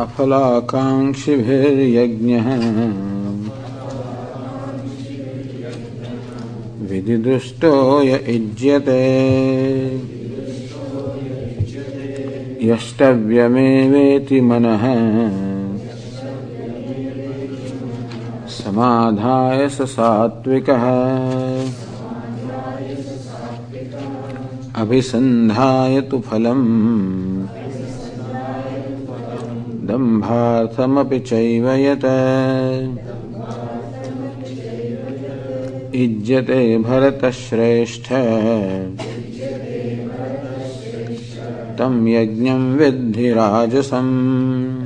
अफलाकाङ्क्षिभिर्यज्ञः विधिदुष्टो य युज्यते यष्टव्यमेवेति मनः। समाधाय स सात्विकः। अभिसन्धाय तु फलम्। दम्भार्थमपि चैव यत्। इज्यते भरतश्रेष्ठ। तं यज्ञं विद्धि राजसम्।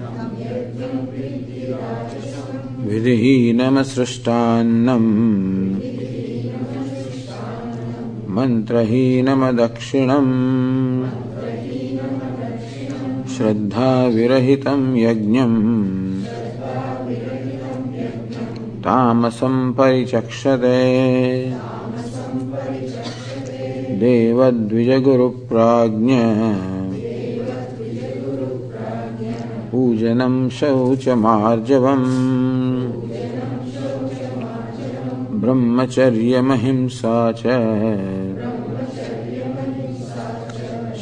विधिहीनमसृष्टान्नम् मन्त्रहीनमदक्षिणम्। श्रद्धाविरहितं यज्ञम्। तामसं परिचक्षते देवद्विजगुरुप्राज्ञ। पूजनं शौचमार्जवम्। ब्रह्मचर्यमहिंसा च।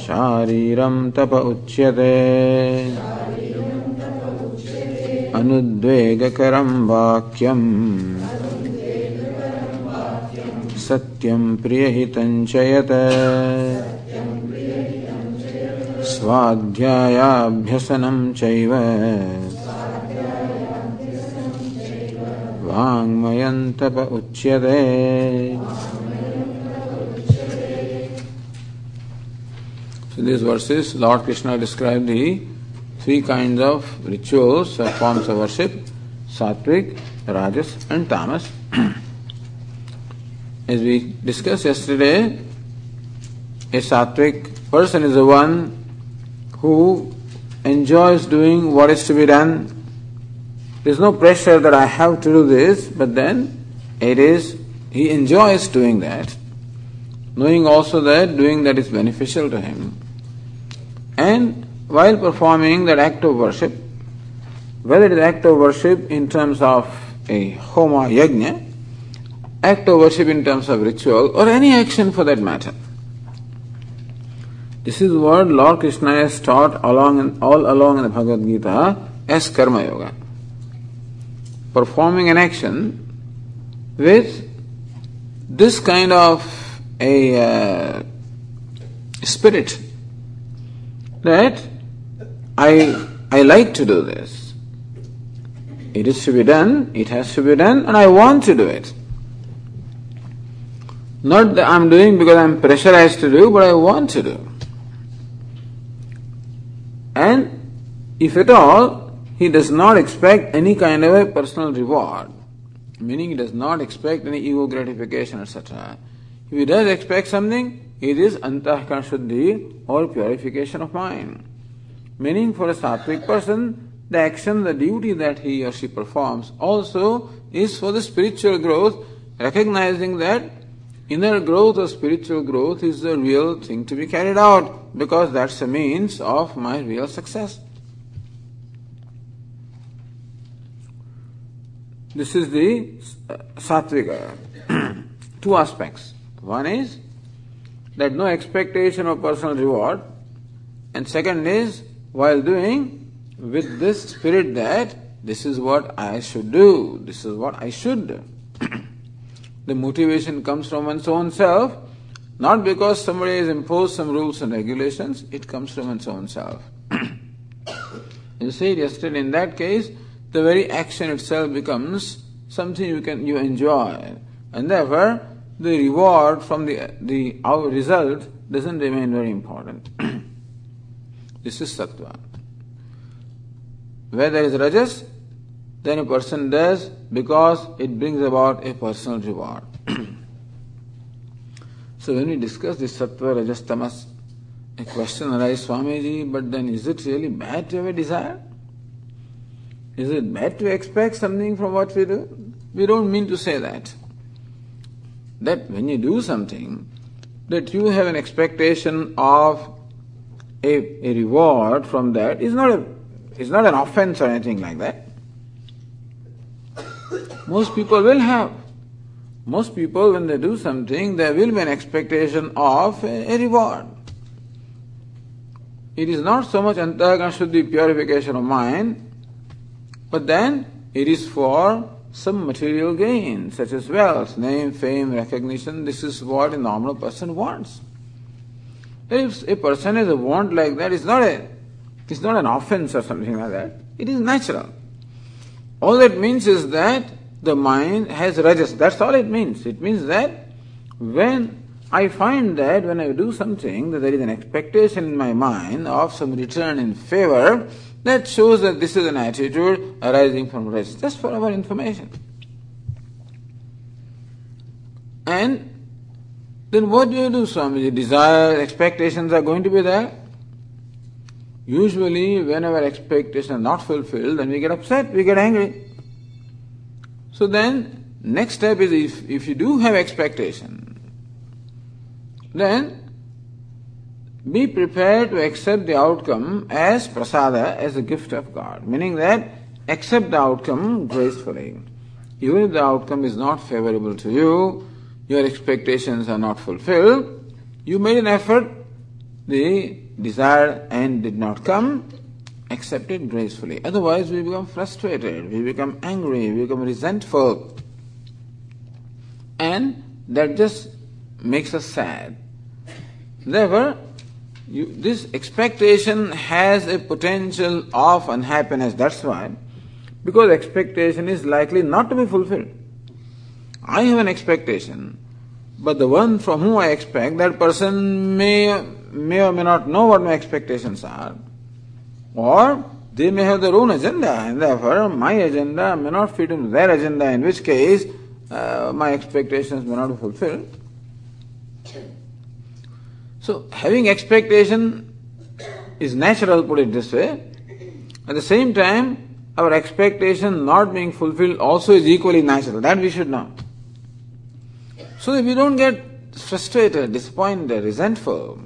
शारीरं तप उच्यते। अनुद्वेगकरं वाक्यम्। सत्यं प्रियहितं च यत्। स्वाध्यायाभ्यसनं चैव। वाङ्मयं तप उच्यते। So these verses, Lord Krishna described the three kinds of rituals or forms of worship, sattvic, rajas and tamas. As we discussed yesterday, a sattvic person is the one who enjoys doing what is to be done. There is no pressure that I have to do this, but then it is, he enjoys doing that, knowing also that doing that is beneficial to him. And while performing that act of worship, whether it is act of worship in terms of a homa yajna, act of worship in terms of ritual, or any action for that matter. This is what Lord Krishna has taught along in, all along in the Bhagavad Gita as karma yoga. Performing an action with this kind of a uh, spirit that I, I like to do this. It is to be done, it has to be done, and I want to do it. Not that I'm doing because I'm pressurized to do, but I want to do. And if at all, he does not expect any kind of a personal reward, meaning he does not expect any ego gratification, etc. If he does expect something, it is antahkar shuddhi or purification of mind. Meaning for a sattvic person, the action, the duty that he or she performs also is for the spiritual growth, recognizing that inner growth or spiritual growth is the real thing to be carried out because that's the means of my real success. This is the uh, sattvika. Uh, two aspects. One is that no expectation of personal reward, and second is while doing with this spirit that this is what I should do, this is what I should do. the motivation comes from one's own self, not because somebody has imposed some rules and regulations, it comes from one's own self. you see, yesterday in that case, the very action itself becomes something you can you enjoy, and therefore the reward from the the our result doesn't remain very important. This is sattva. Where there is rajas, then a person does because it brings about a personal reward. so when we discuss this sattva, rajas, tamas, a question arises, Swamiji, but then is it really bad to have a desire? Is it bad to expect something from what we do? We don't mean to say that. That when you do something, that you have an expectation of a, a reward from that is not a is not an offense or anything like that. Most people will have. Most people, when they do something, there will be an expectation of a, a reward. It is not so much antahkarana shuddhi purification of mind, but then it is for some material gain, such as wealth, name, fame, recognition. This is what a normal person wants. If a person has a want like that, it's not a, it's not an offense or something like that. It is natural. All that means is that the mind has rajas. That's all it means. It means that when I find that when I do something, that there is an expectation in my mind of some return in favor, that shows that this is an attitude arising from rajas. Just for our information. And then what do you do, Swamiji? Desires, expectations are going to be there. Usually, whenever expectations are not fulfilled, then we get upset, we get angry. So then, next step is if, if you do have expectation, then be prepared to accept the outcome as prasada, as a gift of God. Meaning that accept the outcome gracefully. Even if the outcome is not favorable to you, your expectations are not fulfilled, you made an effort, the desired end did not come, accept it gracefully. Otherwise, we become frustrated, we become angry, we become resentful, and that just makes us sad. Therefore, you, this expectation has a potential of unhappiness. That's why, because expectation is likely not to be fulfilled. I have an expectation, but the one from whom I expect, that person may, may or may not know what my expectations are, or they may have their own agenda, and therefore my agenda may not fit into their agenda, in which case uh, my expectations may not be fulfilled. So, having expectation is natural, put it this way. At the same time, our expectation not being fulfilled also is equally natural. That we should know. So that we don't get frustrated, disappointed, resentful,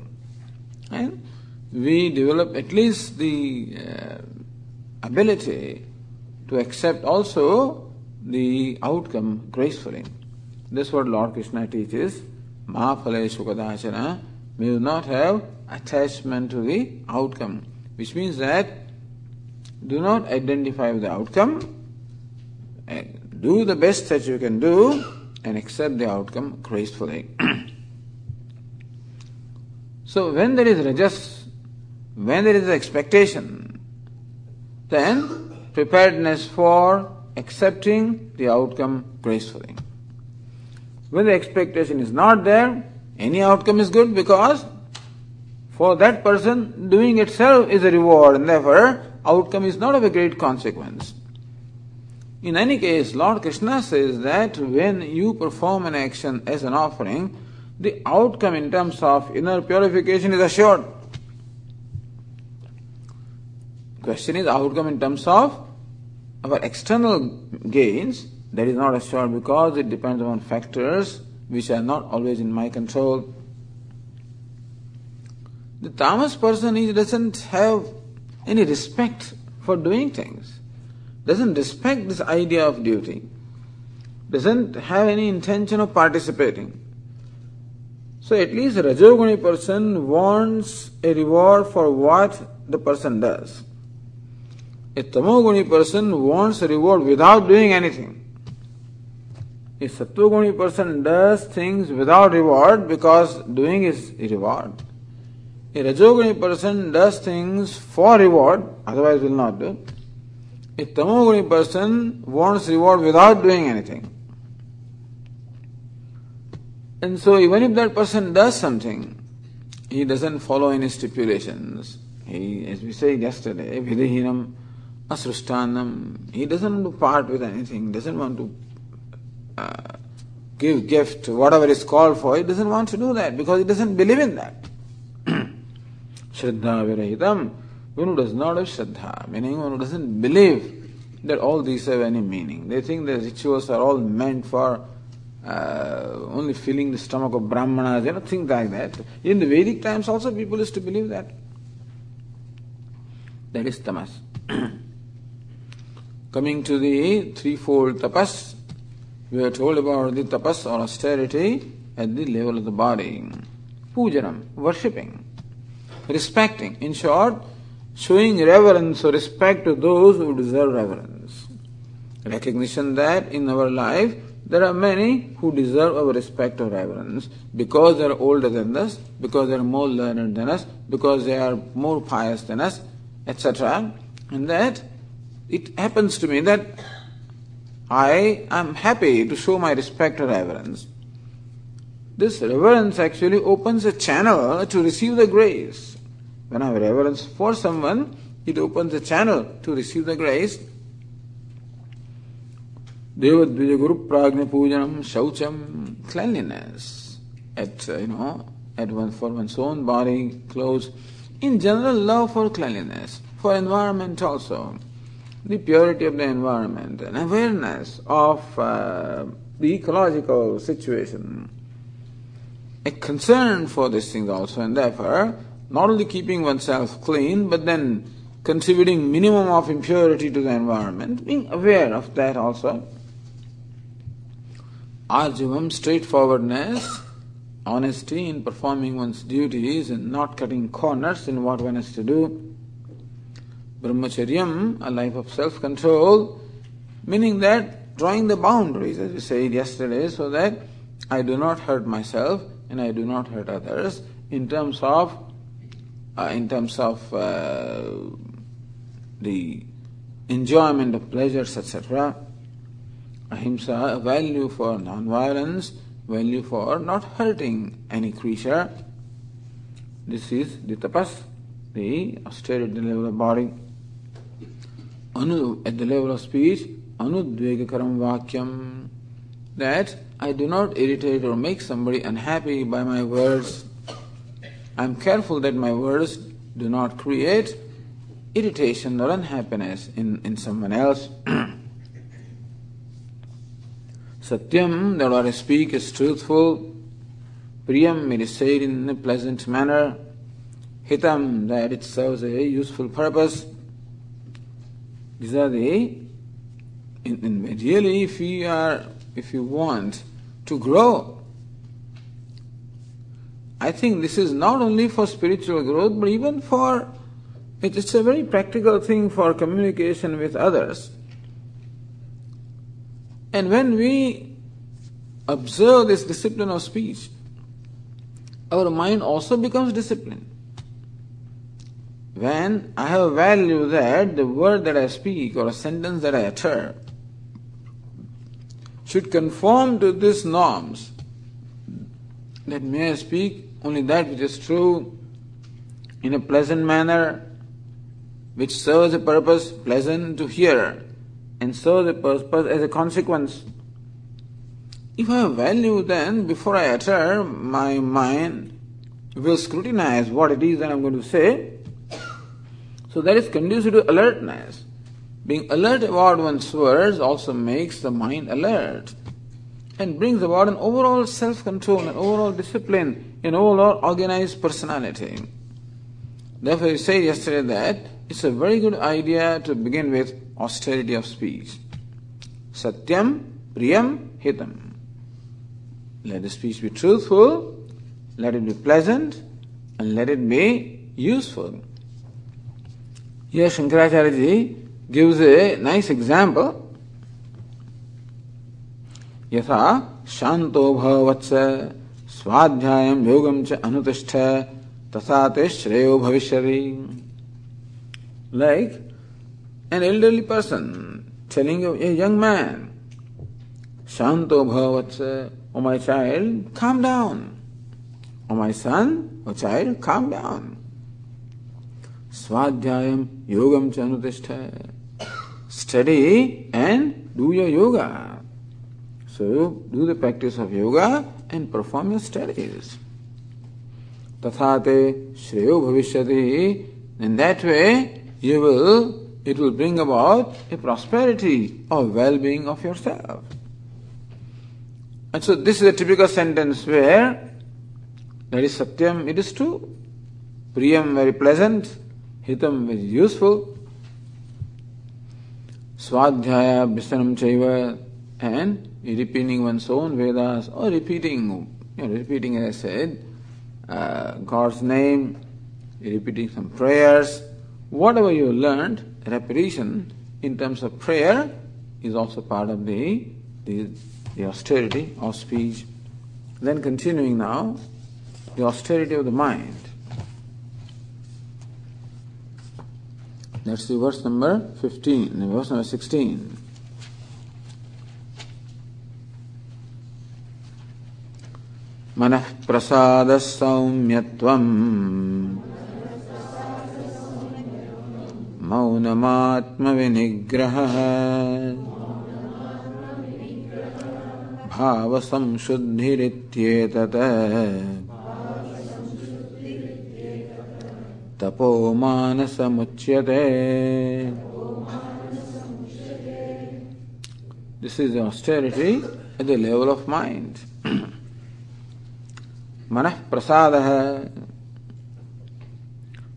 and we develop at least the uh, ability to accept also the outcome gracefully. This is what Lord Krishna teaches. Mahafale May not have attachment to the outcome, which means that do not identify with the outcome, uh, do the best that you can do, and accept the outcome gracefully. so when there is rajas, when there is expectation, then preparedness for accepting the outcome gracefully. When the expectation is not there, any outcome is good because for that person doing itself is a reward and therefore outcome is not of a great consequence. In any case, Lord Krishna says that when you perform an action as an offering, the outcome in terms of inner purification is assured. Question is outcome in terms of our external gains, that is not assured because it depends on factors which are not always in my control. The tamas person he doesn't have any respect for doing things doesn't respect this idea of duty, doesn't have any intention of participating. So at least a Rajoguni person wants a reward for what the person does. A Tamoguni person wants a reward without doing anything. A Sattva person does things without reward because doing is a reward. A Rajoguni person does things for reward, otherwise will not do. A tamoguni person wants reward without doing anything. And so even if that person does something, he doesn't follow any stipulations. He, as we said yesterday, Vidihinam Asrustanam, he doesn't want to part with anything, doesn't want to uh, give gift, whatever is called for, he doesn't want to do that because he doesn't believe in that. Shraddha Virahitam, one who does not have Shraddha, meaning one who doesn't believe that all these have any meaning. They think the rituals are all meant for uh, only filling the stomach of brahmanas, you know, things like that. In the Vedic times also people used to believe that. That is tamas. Coming to the threefold tapas, we are told about the tapas or austerity at the level of the body. Pujanam, worshipping, respecting. In short, showing reverence or respect to those who deserve reverence. Recognition that in our life there are many who deserve our respect or reverence because they are older than us, because they are more learned than us, because they are more pious than us, etc. And that it happens to me that I am happy to show my respect or reverence. This reverence actually opens a channel to receive the grace. When I have reverence for someone, it opens a channel to receive the grace. Devadvija Guru Pragna Pujanam Shaucham cleanliness at you know at one for one's own body, clothes, in general love for cleanliness, for environment also the purity of the environment and awareness of uh, the ecological situation. A concern for these things also, and therefore, not only keeping oneself clean, but then contributing minimum of impurity to the environment, being aware of that also. Arjavam, straightforwardness, honesty in performing one's duties and not cutting corners in what one has to do brahmacharyam, a life of self control, meaning that drawing the boundaries, as we said yesterday, so that I do not hurt myself and I do not hurt others in terms of uh, in terms of uh, the enjoyment of pleasures, etc. Ahimsa, value for non-violence, value for not hurting any creature. This is the tapas, the austerity level of body. Anu, at the level of speech, anudvegakaram vakyam, that I do not irritate or make somebody unhappy by my words. I am careful that my words do not create irritation or unhappiness in, in someone else. Satyam, that what I speak is truthful. Priyam, it is said in a pleasant manner. Hitam, that it serves a useful purpose. These are the, really, if you are, if you want to grow, I think this is not only for spiritual growth, but even for, it's a very practical thing for communication with others. And when we observe this discipline of speech, our mind also becomes disciplined. When I have a value that the word that I speak or a sentence that I utter should conform to these norms, that may I speak only that which is true in a pleasant manner, which serves a purpose pleasant to hear and serves a purpose as a consequence. If I have a value, then before I utter, my mind will scrutinize what it is that I'm going to say so that is conducive to alertness. Being alert about one's words also makes the mind alert and brings about an overall self control, an overall discipline, an overall organized personality. Therefore, we said yesterday that it's a very good idea to begin with austerity of speech. Satyam, Priyam, Hitam. Let the speech be truthful, let it be pleasant, and let it be useful. Here Shankaracharya Ji gives a nice example. यथा शांतो भवत्स स्वाध्याय योगम च अनुतिष्ठ तथा ते श्रेयो भविष्यति like an elderly person telling a young man Shanto भवत्स ओ my child calm down oh my son oh child calm down down Swadhyayam yogam chanutishta. Study and do your yoga. So do the practice of yoga and perform your studies. Tathate shreyo bhavishyati. In that way, you will, it will bring about a prosperity or well-being of yourself. And so this is a typical sentence where that is satyam, it is true. Priyam very pleasant, hitam very useful. Swadhyaya Visanam Chaiva and repeating one's own Vedas or repeating, repeating as I said, uh, God's name, repeating some prayers, whatever you learned, repetition in terms of prayer is also part of the, the austerity of speech. Then continuing now, the austerity of the mind. Let's see verse number 15, verse number 16. मनः प्रसादः सौम्यत्वम् मौनमात्मविनिग्रहः भावसंशुद्धिरित्येतत् तपो मानसमुच्यते This is the austerity at the level of mind. Manah prasadaha.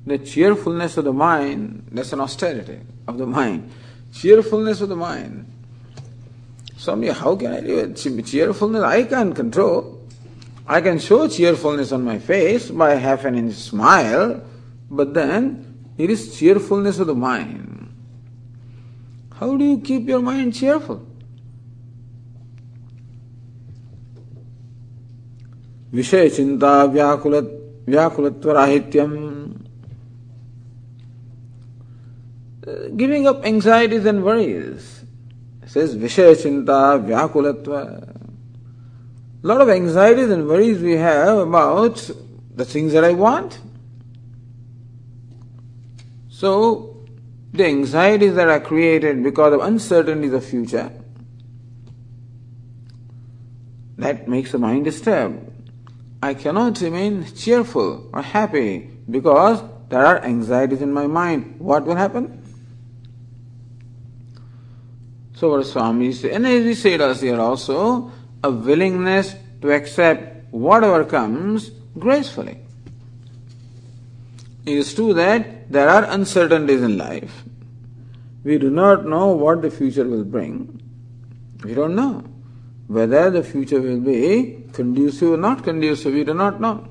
The cheerfulness of the mind, that's an austerity of the mind. Cheerfulness of the mind. Swami, how can I live with cheerfulness? I can't control. I can show cheerfulness on my face by half an inch smile, but then it is cheerfulness of the mind. How do you keep your mind cheerful? विषय चिंता व्याकुल व्याकुलत्व राहित्यम giving up anxieties and worries. It says Vishaya Chinta Vyakulatva. A lot of anxieties and worries we have about the things that I want. so, the anxieties that are created because of uncertainties of future, that makes the mind disturbed. I cannot remain cheerful or happy because there are anxieties in my mind. What will happen? So what Swami said, and as we said earlier also, a willingness to accept whatever comes gracefully. Is true that there are uncertainties in life. We do not know what the future will bring. We don't know. Whether the future will be conducive or not conducive, we do not know.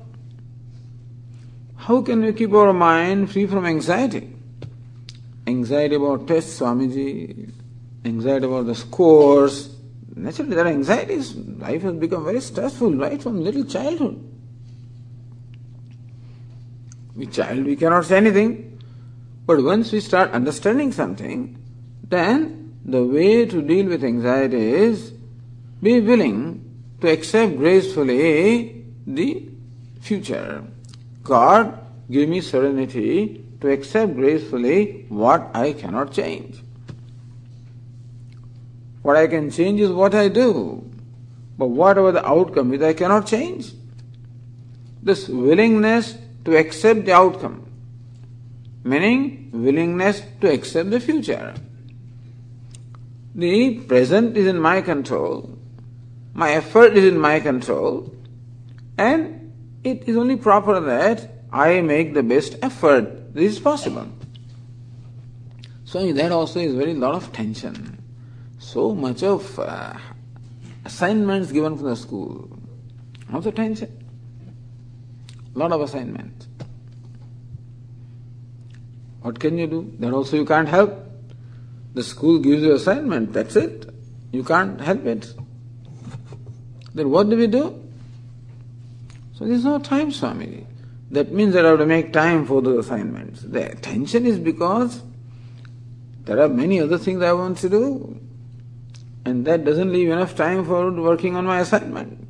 How can we keep our mind free from anxiety? Anxiety about tests, Swamiji, anxiety about the scores. Naturally, there are anxieties. Life has become very stressful right from little childhood. With child, we cannot say anything. But once we start understanding something, then the way to deal with anxiety is be willing to accept gracefully the future. God, give me serenity to accept gracefully what I cannot change. What I can change is what I do. But whatever the outcome is, I cannot change. This willingness to accept the outcome, meaning willingness to accept the future. The present is in my control, my effort is in my control, and it is only proper that I make the best effort. This is possible. So that also is very lot of tension. So much of uh, assignments given from the school. Also tension. Lot of assignment. What can you do? That also you can't help. The school gives you assignment, that's it. You can't help it. Then what do we do? So there's no time, Swami. That means that I have to make time for those assignments. The attention is because there are many other things I want to do. And that doesn't leave enough time for working on my assignment.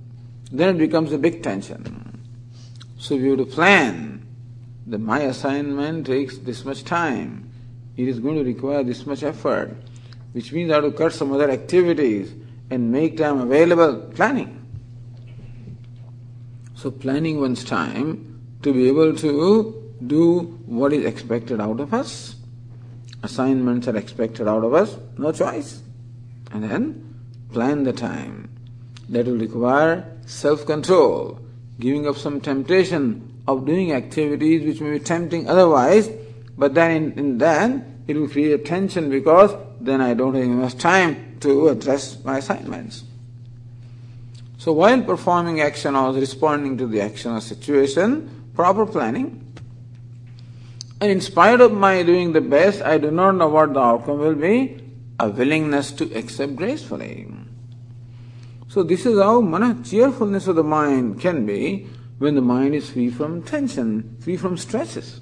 Then it becomes a big tension. So we have to plan that my assignment takes this much time. It is going to require this much effort, which means I have to cut some other activities and make time available. Planning. So, planning one's time to be able to do what is expected out of us. Assignments are expected out of us, no choice. And then plan the time. That will require self control, giving up some temptation of doing activities which may be tempting otherwise, but then in, in then it will create tension because then I don't have enough time to address my assignments. So while performing action or responding to the action or situation, proper planning. And in spite of my doing the best, I do not know what the outcome will be, a willingness to accept gracefully. So this is how mana cheerfulness of the mind can be when the mind is free from tension, free from stresses.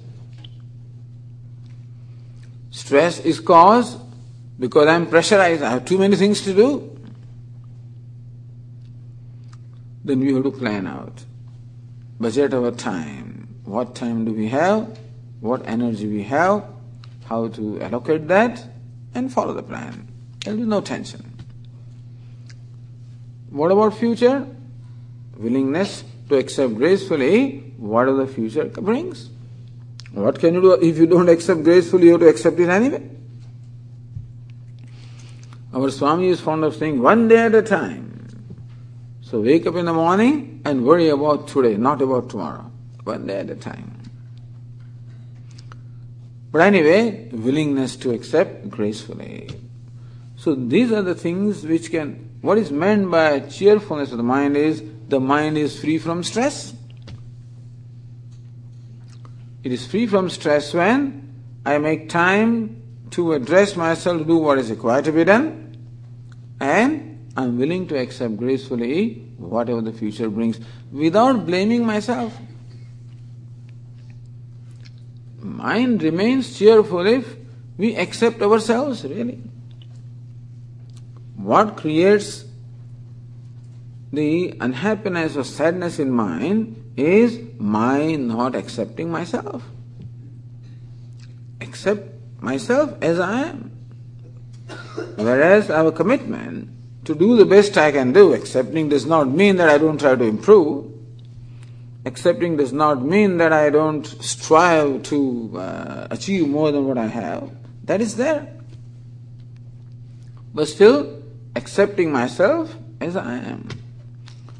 Stress is caused because I am pressurized, I have too many things to do. Then we have to plan out, budget our time. What time do we have? What energy we have? How to allocate that? And follow the plan. There will be no tension. What about future? Willingness to accept gracefully whatever the future brings. What can you do if you don't accept gracefully? You have to accept it anyway. Our Swami is fond of saying one day at a time. So wake up in the morning and worry about today, not about tomorrow. One day at a time. But anyway, willingness to accept gracefully. So these are the things which can, what is meant by cheerfulness of the mind is the mind is free from stress. It is free from stress when I make time to address myself to do what is required to be done and I'm willing to accept gracefully whatever the future brings without blaming myself. Mind remains cheerful if we accept ourselves, really. What creates the unhappiness or sadness in mind is my not accepting myself. Accept myself as I am. Whereas our commitment to do the best I can do, accepting does not mean that I don't try to improve. Accepting does not mean that I don't strive to uh, achieve more than what I have. That is there. But still, accepting myself as I am.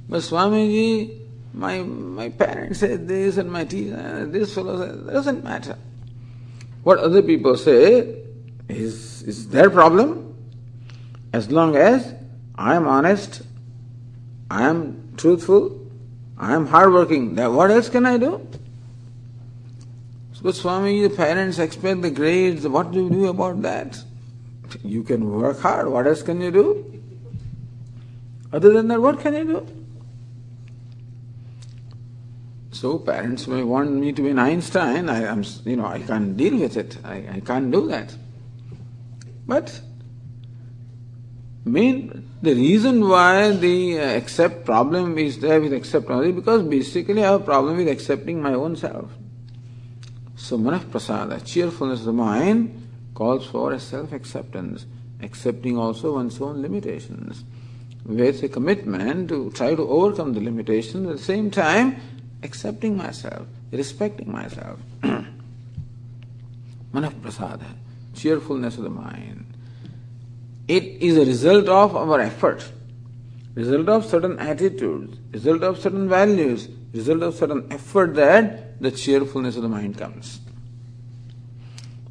But Swamiji, my, my parents said this and my teacher, this fellow said, doesn't matter. What other people say is, is their problem. As long as I am honest, I am truthful, I am hardworking, what else can I do? But Swami, the parents expect the grades, what do you do about that? You can work hard, what else can you do? Other than that, what can you do? So parents may want me to be an Einstein. I am, you know, I can't deal with it. I, I can't do that. But main the reason why the accept problem is there with accept only because basically I have a problem with accepting my own self. So manah prasada, cheerfulness of the mind, calls for a self-acceptance, accepting also one's own limitations. With a commitment to try to overcome the limitations, at the same time accepting myself, respecting myself. Manah prasada, cheerfulness of the mind. It is a result of our effort, result of certain attitudes, result of certain values, result of certain effort that the cheerfulness of the mind comes.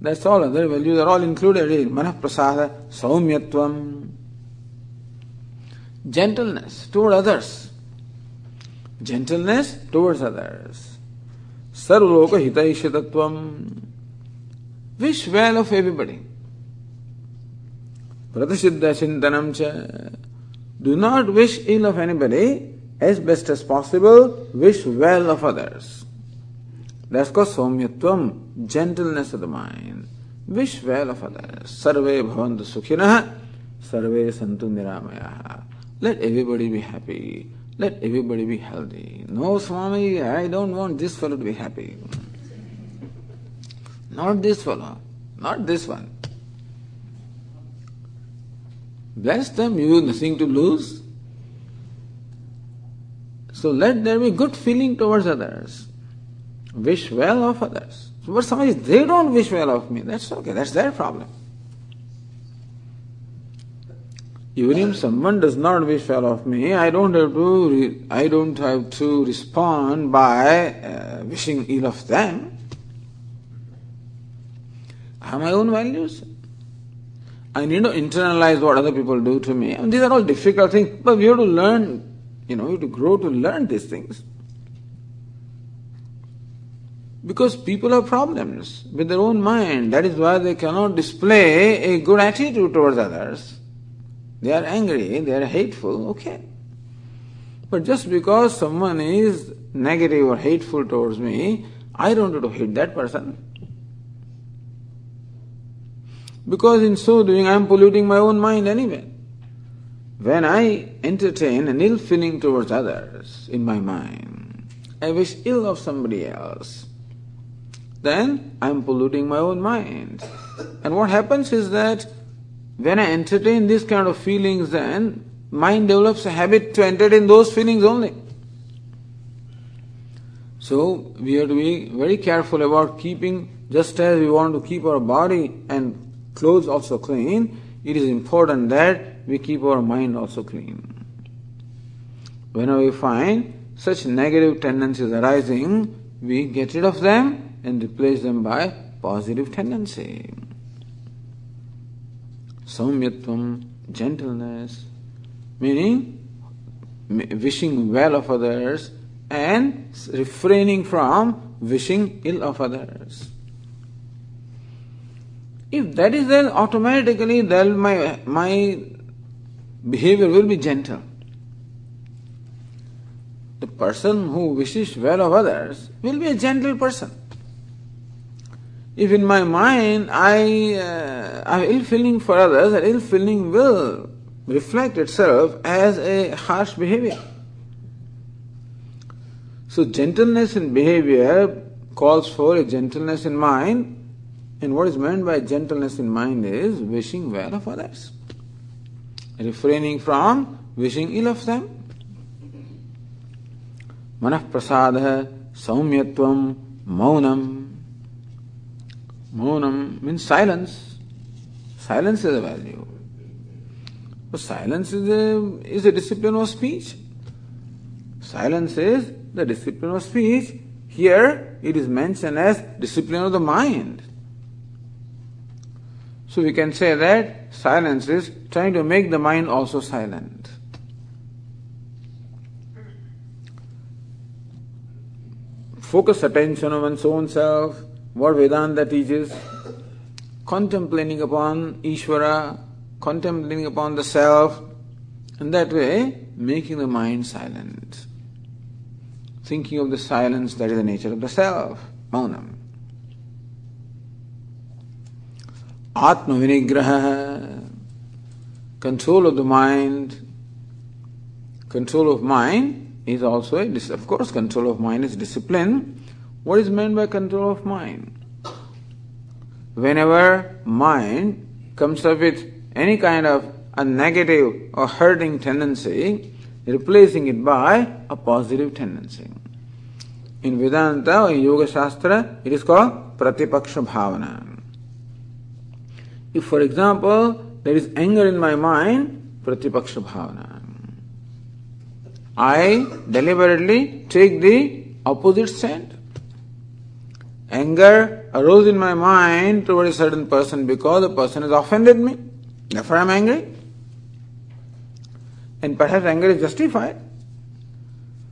That's all. Other values are all included eh? in manah prasada, saumyatvam, gentleness toward others gentleness towards others. Sarvaloka hitaishitatvam. Wish well of everybody. Pratasiddha chintanam cha. Do not wish ill of anybody. As best as possible, wish well of others. That's saumyatvam, gentleness of the mind. Wish well of others. Sarve bhavantu sukhinah, sarve santu niramaya. Let everybody be happy. Let everybody be healthy. No, Swami, I don't want this fellow to be happy. Not this fellow, not this one. Bless them, you have nothing to lose. So let there be good feeling towards others. Wish well of others. But somebody, they don't wish well of me, that's okay, that's their problem. Even if someone does not wish well of me, I don't have to, re- I don't have to respond by uh, wishing ill of them. I have my own values. I need to internalize what other people do to me. And these are all difficult things, but we have to learn, you know, we have to grow to learn these things. Because people have problems with their own mind. That is why they cannot display a good attitude towards others. They are angry, they are hateful, okay. But just because someone is negative or hateful towards me, I don't have to hate that person. Because in so doing, I am polluting my own mind anyway. When I entertain an ill feeling towards others in my mind, I wish ill of somebody else, then I am polluting my own mind. And what happens is that when I entertain these kind of feelings, then mind develops a habit to entertain those feelings only. So we have to be very careful about keeping, just as we want to keep our body and clothes also clean, it is important that we keep our mind also clean. Whenever we find such negative tendencies arising, we get rid of them and replace them by positive tendency. Saumyatvam, gentleness, meaning wishing well of others and refraining from wishing ill of others. If that is there, automatically then my, my behavior will be gentle. The person who wishes well of others will be a gentle person. If in my mind I uh, have ill feeling for others, that ill feeling will reflect itself as a harsh behavior. So gentleness in behavior calls for a gentleness in mind and what is meant by gentleness in mind is wishing well of others, refraining from wishing ill of them. Manah prasada saumyatvam maunam. Maunam means silence. Silence is a value. But silence is a, is a discipline of speech. Silence is the discipline of speech. Here it is mentioned as discipline of the mind. So we can say that silence is trying to make the mind also silent. Focus attention on one's own self, what Vedanta teaches, contemplating upon Ishvara, contemplating upon the self, and that way making the mind silent. Thinking of the silence that is the nature of the self, maunam. Atma Vinigraha, control of the mind. Control of mind is also a, of course, control of mind is discipline. What is meant by control of mind? Whenever mind comes up with any kind of a negative or hurting tendency, replacing it by a positive tendency. In Vedanta or Yoga Shastra, it is called Pratipaksha Bhavana. If, for example, there is anger in my mind, pratipaksha bhavana. I deliberately take the opposite stand. Anger arose in my mind toward a certain person because the person has offended me. Therefore, I am angry. And perhaps anger is justified.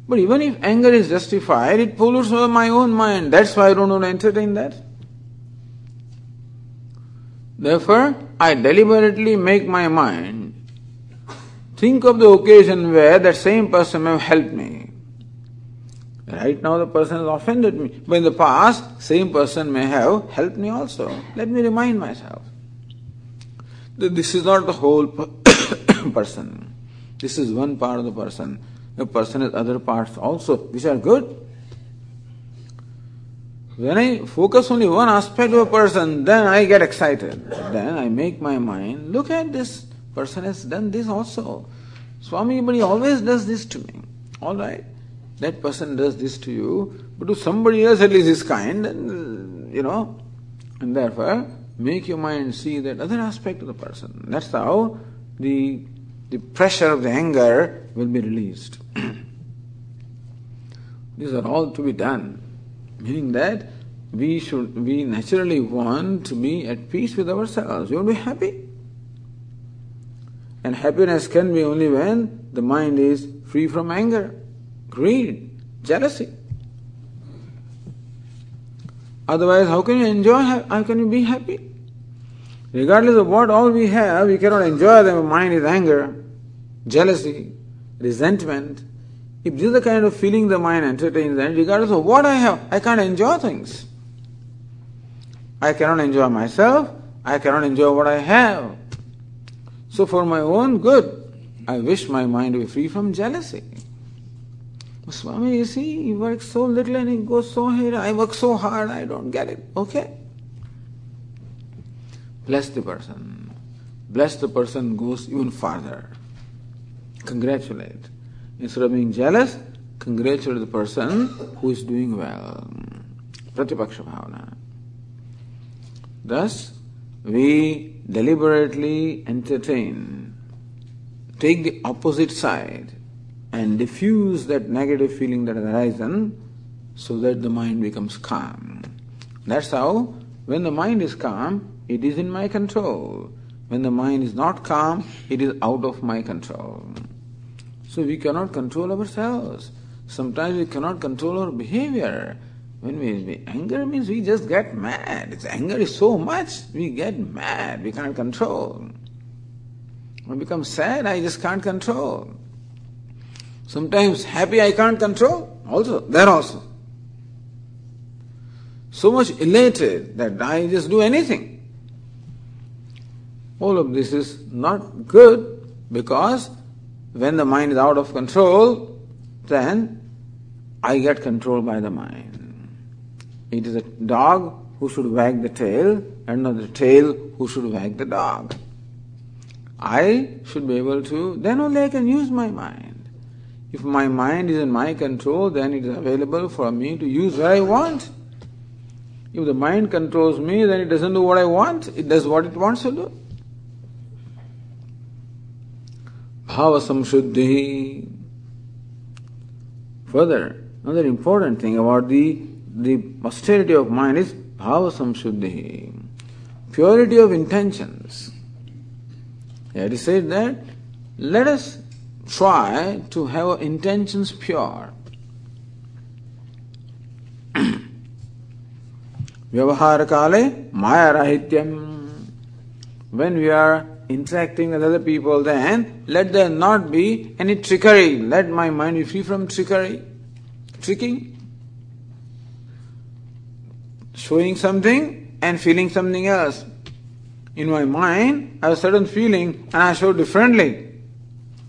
But even if anger is justified, it pollutes my own mind. That's why I don't want to entertain that. Therefore, I deliberately make my mind think of the occasion where that same person may have helped me. Right now, the person has offended me, but in the past, same person may have helped me also. Let me remind myself that this is not the whole person. This is one part of the person. The person has other parts also, which are good. When I focus only one aspect of a person, then I get excited. Then I make my mind, look at this person has done this also. Swami, but he always does this to me. Alright, that person does this to you, but to somebody else at least is kind, and you know, and therefore make your mind see that other aspect of the person. That's how the the pressure of the anger will be released. These are all to be done, meaning that we should we naturally want to be at peace with ourselves. We want to be happy. And happiness can be only when the mind is free from anger, greed, jealousy. Otherwise, how can you enjoy? How can you be happy? Regardless of what all we have, we cannot enjoy them. Mind is anger, jealousy, resentment. If this is the kind of feeling the mind entertains, then regardless of what I have, I can't enjoy things. I cannot enjoy myself, I cannot enjoy what I have. So, for my own good, I wish my mind to be free from jealousy. Swami, you see, he works so little and he goes so here. I work so hard, I don't get it. Okay. Bless the person. Bless the person goes even farther. Congratulate. Instead of being jealous, congratulate the person who is doing well. Pratipaksha bhavana. Thus, we deliberately entertain, take the opposite side, and diffuse that negative feeling that has arisen so that the mind becomes calm. That's how, when the mind is calm, it is in my control. When the mind is not calm, it is out of my control. So we cannot control ourselves. Sometimes we cannot control our behavior. When we we anger means we just get mad. It's, anger is so much, we get mad, we can't control. When we become sad, I just can't control. Sometimes happy I can't control, also, there also. So much elated that I just do anything. All of this is not good because when the mind is out of control, then I get controlled by the mind. It is a dog who should wag the tail and not the tail who should wag the dog. I should be able to, then only I can use my mind. If my mind is in my control, then it is available for me to use what I want. If the mind controls me, then it doesn't do what I want, it does what it wants to do. bhava samshuddhi. Further, another important thing about the, the austerity of mind is bhava samshuddhi, purity of intentions. It is said that let us try to have intentions pure. Vyavahara kale maya rahityam. When we are interacting with other people, then let there not be any trickery. Let my mind be free from trickery, tricking, showing something and feeling something else. In my mind, I have certain feeling and I show differently.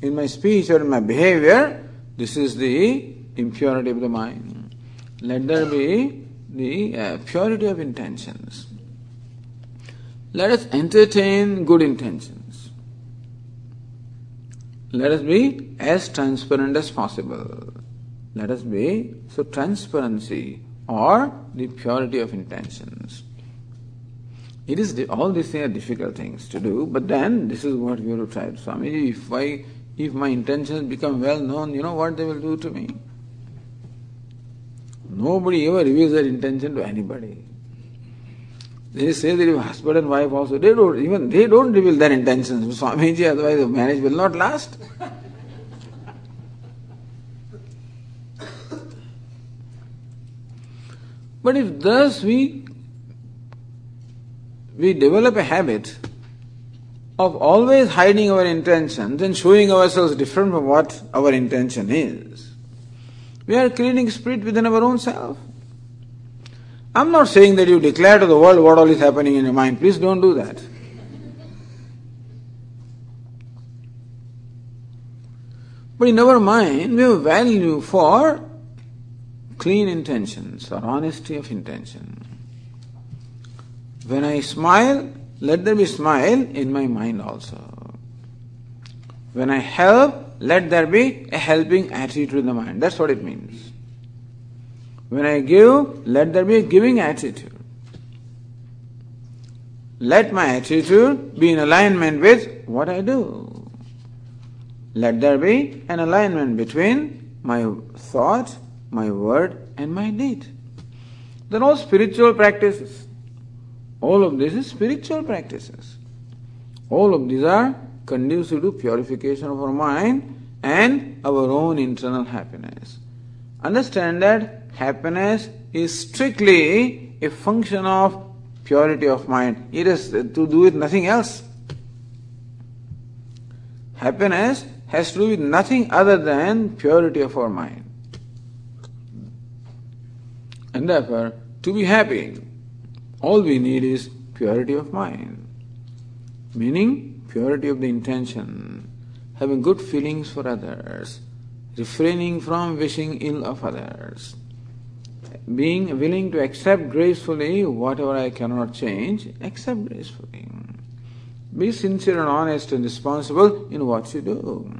In my speech or in my behavior, this is the impurity of the mind. Let there be the uh, purity of intentions. Let us entertain good intentions. Let us be as transparent as possible. Let us be so transparency or the purity of intentions. It is all these things are difficult things to do, but then this is what we have to try. Swami, if I if my intentions become well known, you know what they will do to me? Nobody ever reveals their intention to anybody. They say that if husband and wife also, they don't even they don't reveal their intentions. Swamiji, otherwise the marriage will not last. but if thus we we develop a habit of always hiding our intentions and showing ourselves different from what our intention is, we are creating spirit within our own self. I'm not saying that you declare to the world what all is happening in your mind. Please don't do that. But in our mind, we have value for clean intentions or honesty of intention. When I smile, let there be smile in my mind also. When I help, let there be a helping attitude in the mind. That's what it means. When I give, let there be a giving attitude. Let my attitude be in alignment with what I do. Let there be an alignment between my thought, my word, and my deed. They're all spiritual practices. All of this is spiritual practices. All of these are conducive to purification of our mind and our own internal happiness. Understand that happiness is strictly a function of purity of mind. It is to do with nothing else. Happiness has to do with nothing other than purity of our mind. And therefore, to be happy, all we need is purity of mind. Meaning, purity of the intention, having good feelings for others, refraining from wishing ill of others being willing to accept gracefully whatever I cannot change, accept gracefully. Be sincere and honest and responsible in what you do.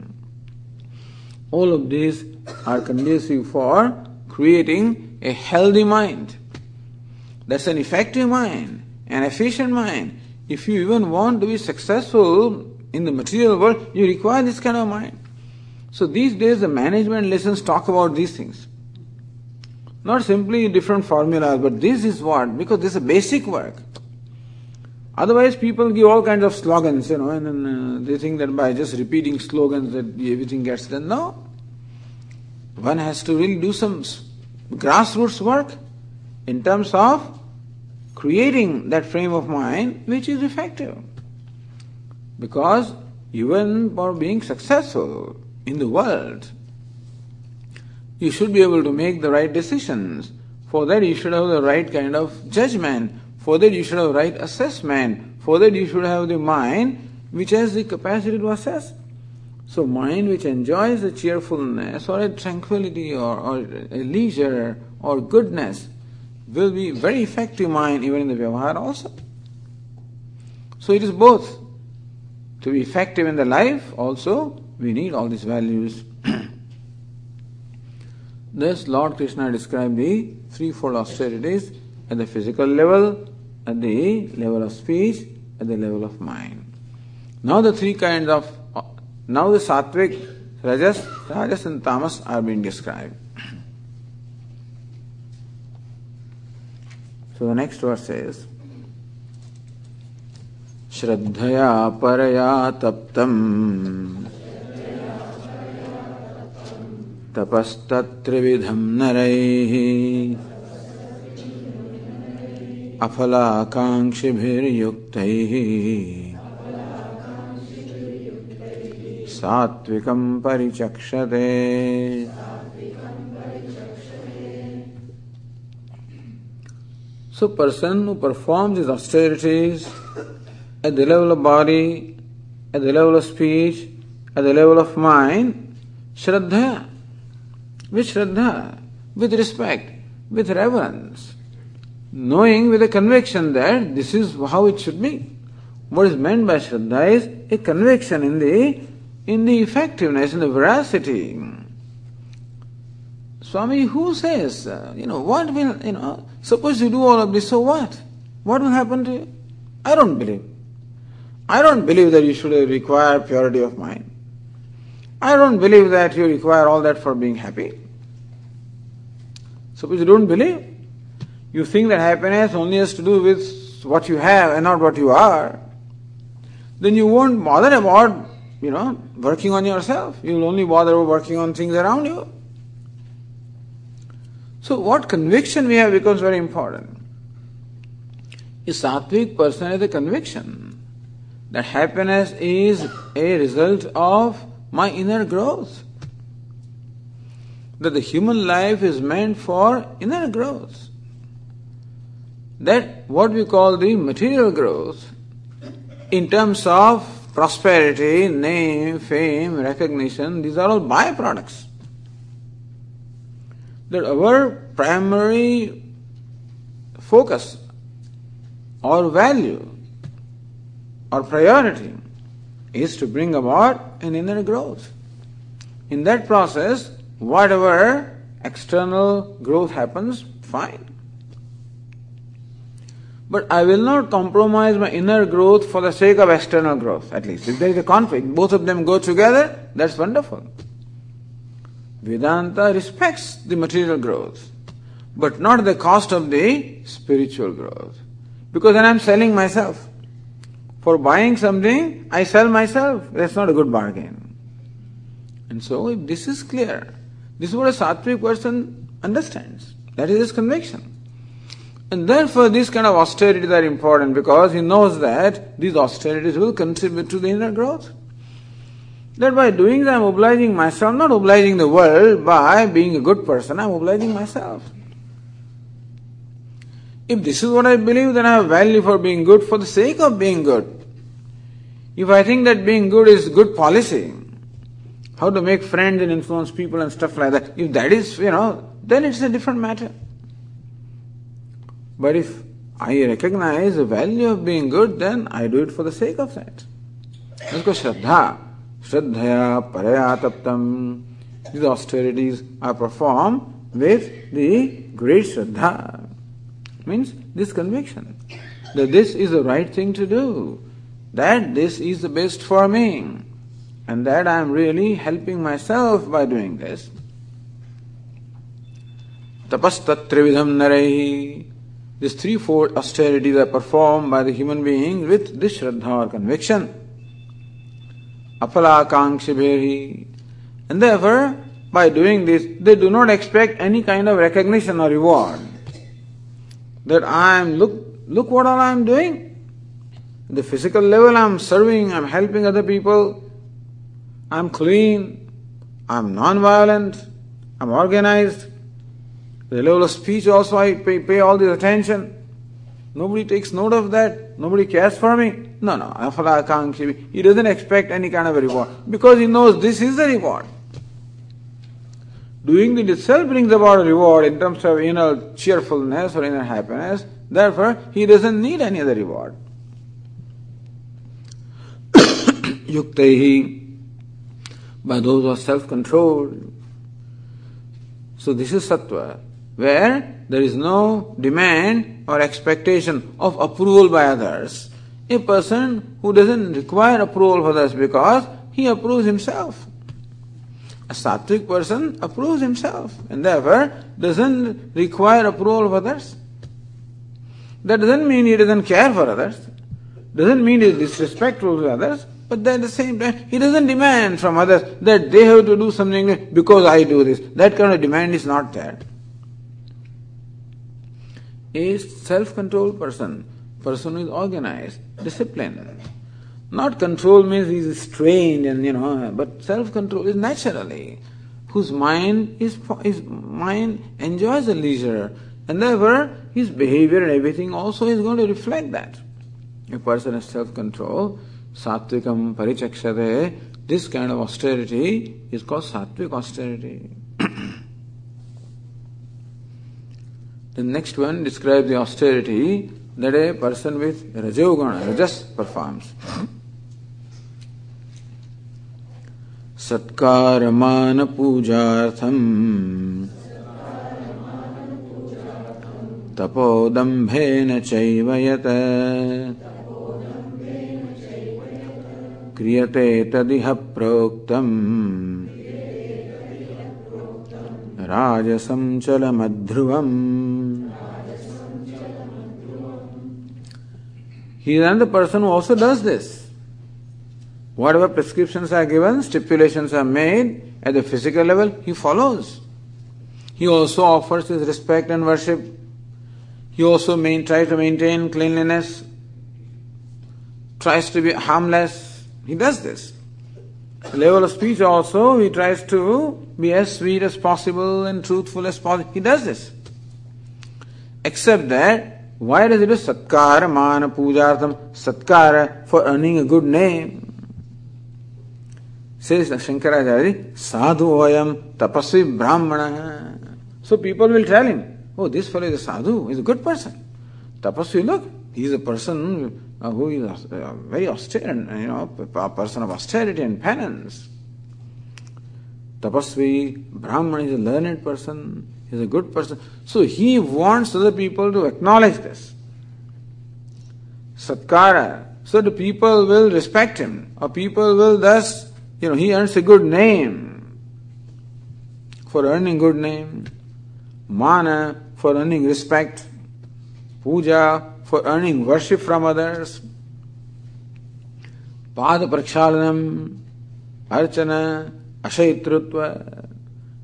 All of these are conducive for creating a healthy mind. That's an effective mind, an efficient mind. If you even want to be successful in the material world, you require this kind of mind. So these days the management lessons talk about these things. Not simply different formulas, but this is what, because this is basic work. Otherwise, people give all kinds of slogans, you know, and then uh, they think that by just repeating slogans that everything gets done. No. One has to really do some grassroots work in terms of creating that frame of mind which is effective. Because even for being successful in the world, you should be able to make the right decisions. For that, you should have the right kind of judgment. For that, you should have the right assessment. For that, you should have the mind which has the capacity to assess. So, mind which enjoys a cheerfulness or a tranquility or, or a leisure or goodness will be very effective mind even in the vyavahara also. So, it is both. To be effective in the life, also, we need all these values. Thus, Lord Krishna described the threefold austerities at the physical level, at the level of speech, at the level of mind. Now, the three kinds of now the sattvic, rajas, rajas, and tamas are being described. So the next verse says, श्रद्धया परया तप्तम् तपस्तत्रिविधं नरैः अफलाकाङ्क्षिभिर्युक्तैः सात्विकं परिचक्षते So person who performs his austerities at the level of body, at the level of speech, at the level of mind, Shraddha, with Shraddha, with respect, with reverence, knowing with a conviction that this is how it should be. What is meant by Shraddha is a conviction in the in the effectiveness, in the veracity. Swami, who says, uh, you know, what will, you know, suppose you do all of this, so what? What will happen to you? I don't believe. I don't believe that you should require purity of mind. I don't believe that you require all that for being happy. Suppose you don't believe, you think that happiness only has to do with what you have and not what you are, then you won't bother about, you know, working on yourself. You'll only bother working on things around you. So what conviction we have becomes very important. A sattvic person has a conviction that happiness is a result of my inner growth that the human life is meant for inner growth. That what we call the material growth, in terms of prosperity, name, fame, recognition, these are all byproducts. That our primary focus or value or priority is to bring about an inner growth. In that process, whatever external growth happens, fine. But I will not compromise my inner growth for the sake of external growth, at least. If there is a conflict, both of them go together, that's wonderful. Vedanta respects the material growth, but not the cost of the spiritual growth. Because then I'm selling myself. For buying something, I sell myself. That's not a good bargain. And so, if this is clear, this is what a sattvic person understands. That is his conviction. And therefore, these kind of austerities are important because he knows that these austerities will contribute to the inner growth. That by doing that, I'm obliging myself, not obliging the world by being a good person, I'm obliging myself. If this is what I believe, then I have value for being good for the sake of being good. If I think that being good is good policy, how to make friends and influence people and stuff like that, if that is, you know, then it's a different matter. But if I recognize the value of being good, then I do it for the sake of that. Go Shraddha. Shraddhaya Paraya Taptam. These austerities are performed with the great Shraddha means this conviction that this is the right thing to do, that this is the best for me, and that I am really helping myself by doing this. Tapastatrividham narehi. These threefold austerities are performed by the human being with this shraddha or conviction. Apalakankshibheri. And therefore, by doing this, they do not expect any kind of recognition or reward that I am, look, look what all I am doing. The physical level, I am serving, I am helping other people, I am clean, I am non-violent, I am organized. The level of speech also I pay, pay all this attention. Nobody takes note of that. Nobody cares for me. No, no. He doesn't expect any kind of a reward because he knows this is the reward. Doing it itself brings about a reward in terms of inner cheerfulness or inner happiness. Therefore, he doesn't need any other reward. Yuktehi, by those who are self-controlled. So this is sattva, where there is no demand or expectation of approval by others. A person who doesn't require approval of others because he approves himself. A sattvic person approves himself and therefore doesn't require approval of others. That doesn't mean he doesn't care for others, doesn't mean he is disrespectful to others, but at the same time, he doesn't demand from others that they have to do something because I do this. That kind of demand is not there. A self controlled person, person who is organized, disciplined, not control means he is strained and you know, but self-control is naturally, whose mind is his mind enjoys the leisure, and therefore his behavior and everything also is going to reflect that. A person has self-control, sattvikam parichakshate, this kind of austerity is called sattvic austerity. The next one describes the austerity that a person with rajogana, rajas performs. सत्कारमानपूजार्थम् तपोदम्भेन चैव यत् क्रियते तदिह प्रोक्तम् राजसञ्चलमध्रुवम् He is another person who also does this. Whatever prescriptions are given, stipulations are made at the physical level, he follows. He also offers his respect and worship. He also main, tries to maintain cleanliness, tries to be harmless. He does this. The level of speech also, he tries to be as sweet as possible and truthful as possible. He does this. Except that, why does he do satkara, mana, pujartham, satkara for earning a good name? Says Shankaracharya, sadhu ayam tapasvi brahmana. So people will tell him, oh, this fellow is a sadhu, he's a good person. Tapasvi, look, he's a person uh, who is uh, very austere and, you know, a person of austerity and penance. Tapasvi, Brahman is a learned person, he's a good person. So he wants other people to acknowledge this. Satkara, so the people will respect him, or people will thus, you know, he earns a good name. For earning good name, mana. For earning respect, puja. For earning worship from others, pada prakshalanam, archana, ashayitrutva,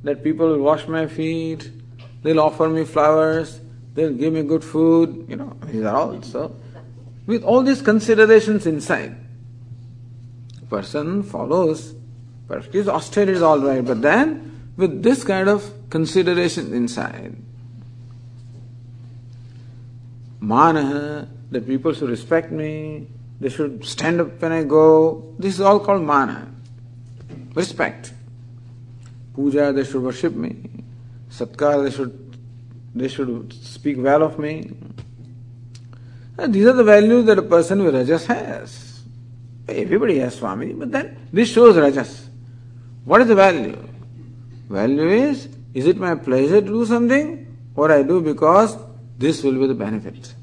that people will wash my feet, they'll offer me flowers, they'll give me good food, you know, these are all so. With all these considerations inside, person follows, his austerity is all right, but then with this kind of consideration inside, mana, that people should respect me, they should stand up when I go. This is all called mana. Respect. Puja, they should worship me. Satkar, they should they should speak well of me. And these are the values that a person with rajas has. Everybody has Swami, but then this shows rajas. What is the value? Value is, is it my pleasure to do something or I do because this will be the benefit.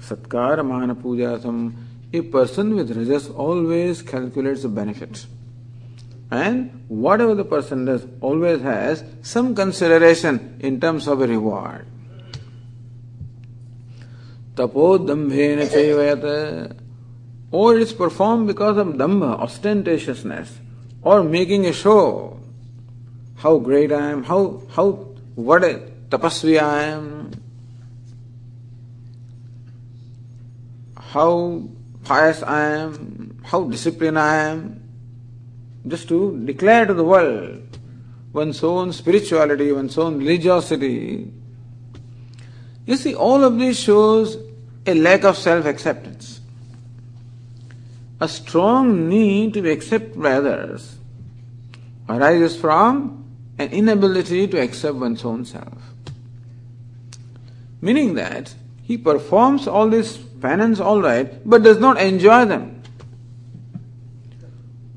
Satkar, Mana Puja, some a person with rajas always calculates the benefit. And whatever the person does always has some consideration in terms of a reward. Tapo dambhena chayvayat. Or it is performed because of dambha, ostentatiousness, or making a show. How great I am, how, how, what a tapasvi I am, how pious I am, how disciplined I am, just to declare to the world one's own spirituality, one's own religiosity. You see, all of this shows a lack of self acceptance, a strong need to be accepted by others arises from an inability to accept one's own self. Meaning that he performs all these penance all right, but does not enjoy them.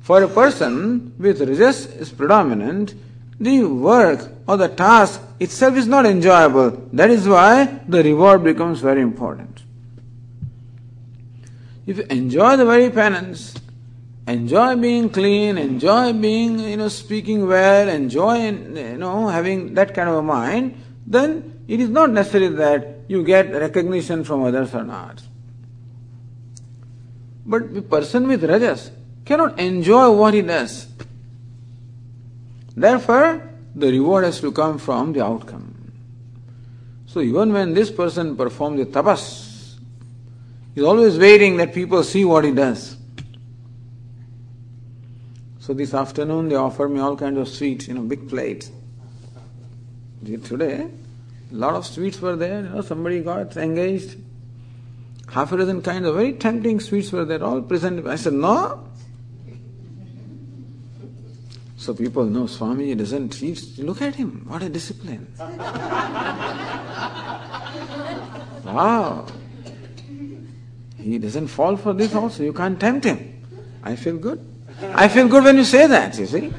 For a person with rajas is predominant, the work or the task itself is not enjoyable. That is why the reward becomes very important. If you enjoy the very penance, enjoy being clean, enjoy being, you know, speaking well, enjoy, you know, having that kind of a mind, then it is not necessary that you get recognition from others or not. But the person with rajas cannot enjoy what he does. Therefore, the reward has to come from the outcome. So even when this person performs the tapas, he's always waiting that people see what he does. So this afternoon they offer me all kinds of sweets, you know, big plates. Today, a lot of sweets were there, you know, somebody got engaged half a dozen kinds of very tempting sweets were there, all presented. I said, no. So people know Swami doesn't teach. Look at him, what a discipline. wow. He doesn't fall for this also. You can't tempt him. I feel good. I feel good when you say that, you see.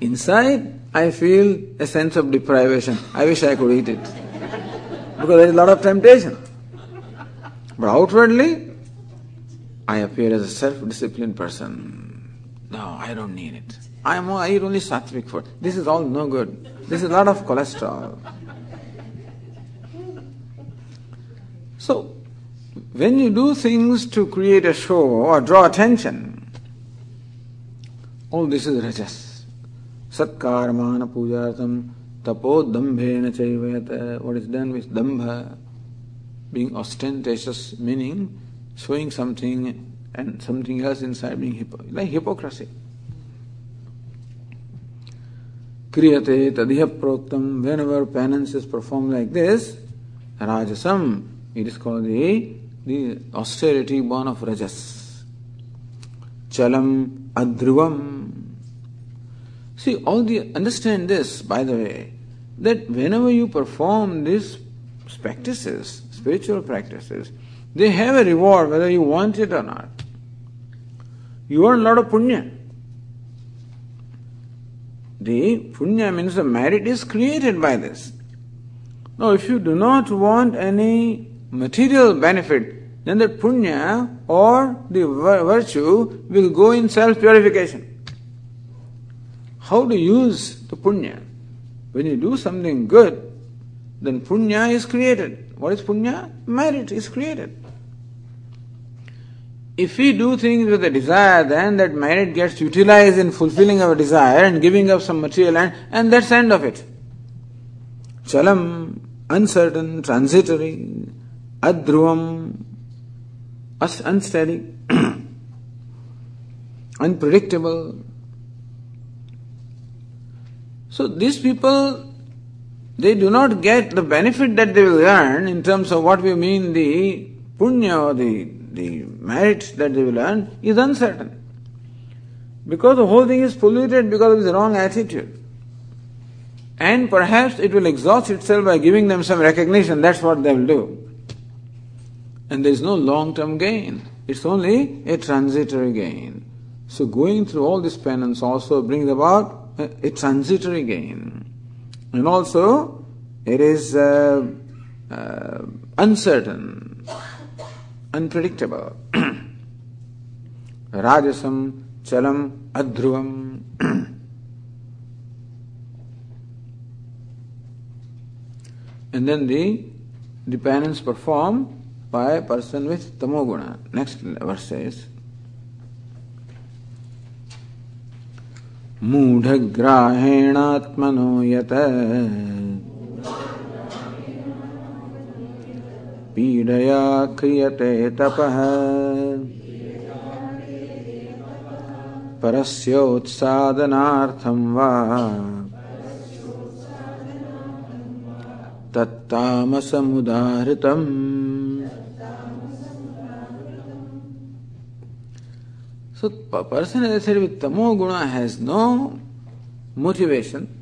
Inside, I feel a sense of deprivation. I wish I could eat it. Because there is a lot of temptation. But outwardly, I appear as a self-disciplined person. I don't need it. I am I eat only sattvic food. This is all no good. This is a lot of cholesterol. So, when you do things to create a show or draw attention, all this is rajas. Satkarmana pujartham tapo dambhena chaivayata. What is done with dambha? being ostentatious, meaning showing something and something else inside being like hypocrisy. Kriyate tadiha proktam, whenever penance is performed like this, rajasam, it is called the, the austerity born of rajas. Chalam adhruvam. See, all the understand this, by the way, that whenever you perform these practices, spiritual practices, they have a reward whether you want it or not. You earn a lot of punya. The punya means the merit is created by this. Now, if you do not want any material benefit, then that punya or the virtue will go in self purification. How to use the punya? When you do something good, then punya is created. What is punya? Merit is created. If we do things with a desire, then that merit gets utilized in fulfilling our desire and giving up some material, and, and that's the end of it. Chalam, uncertain, transitory, adhruvam, unsteady, unpredictable. So these people, they do not get the benefit that they will earn in terms of what we mean the punya or the the merit that they will earn is uncertain. Because the whole thing is polluted because of the wrong attitude. And perhaps it will exhaust itself by giving them some recognition, that's what they will do. And there is no long term gain, it's only a transitory gain. So going through all this penance also brings about a, a transitory gain. And also, it is uh, uh, uncertain Adhruvam. and then the, the penance performed by a person with tamoguna. Next verse says, मूढग्राहेणात्मनो यत पीडया क्रियते तपः परस्योत्सादनार्थं वा तत्तामसमुदाहृतम् as I said, with tamo guna has no motivation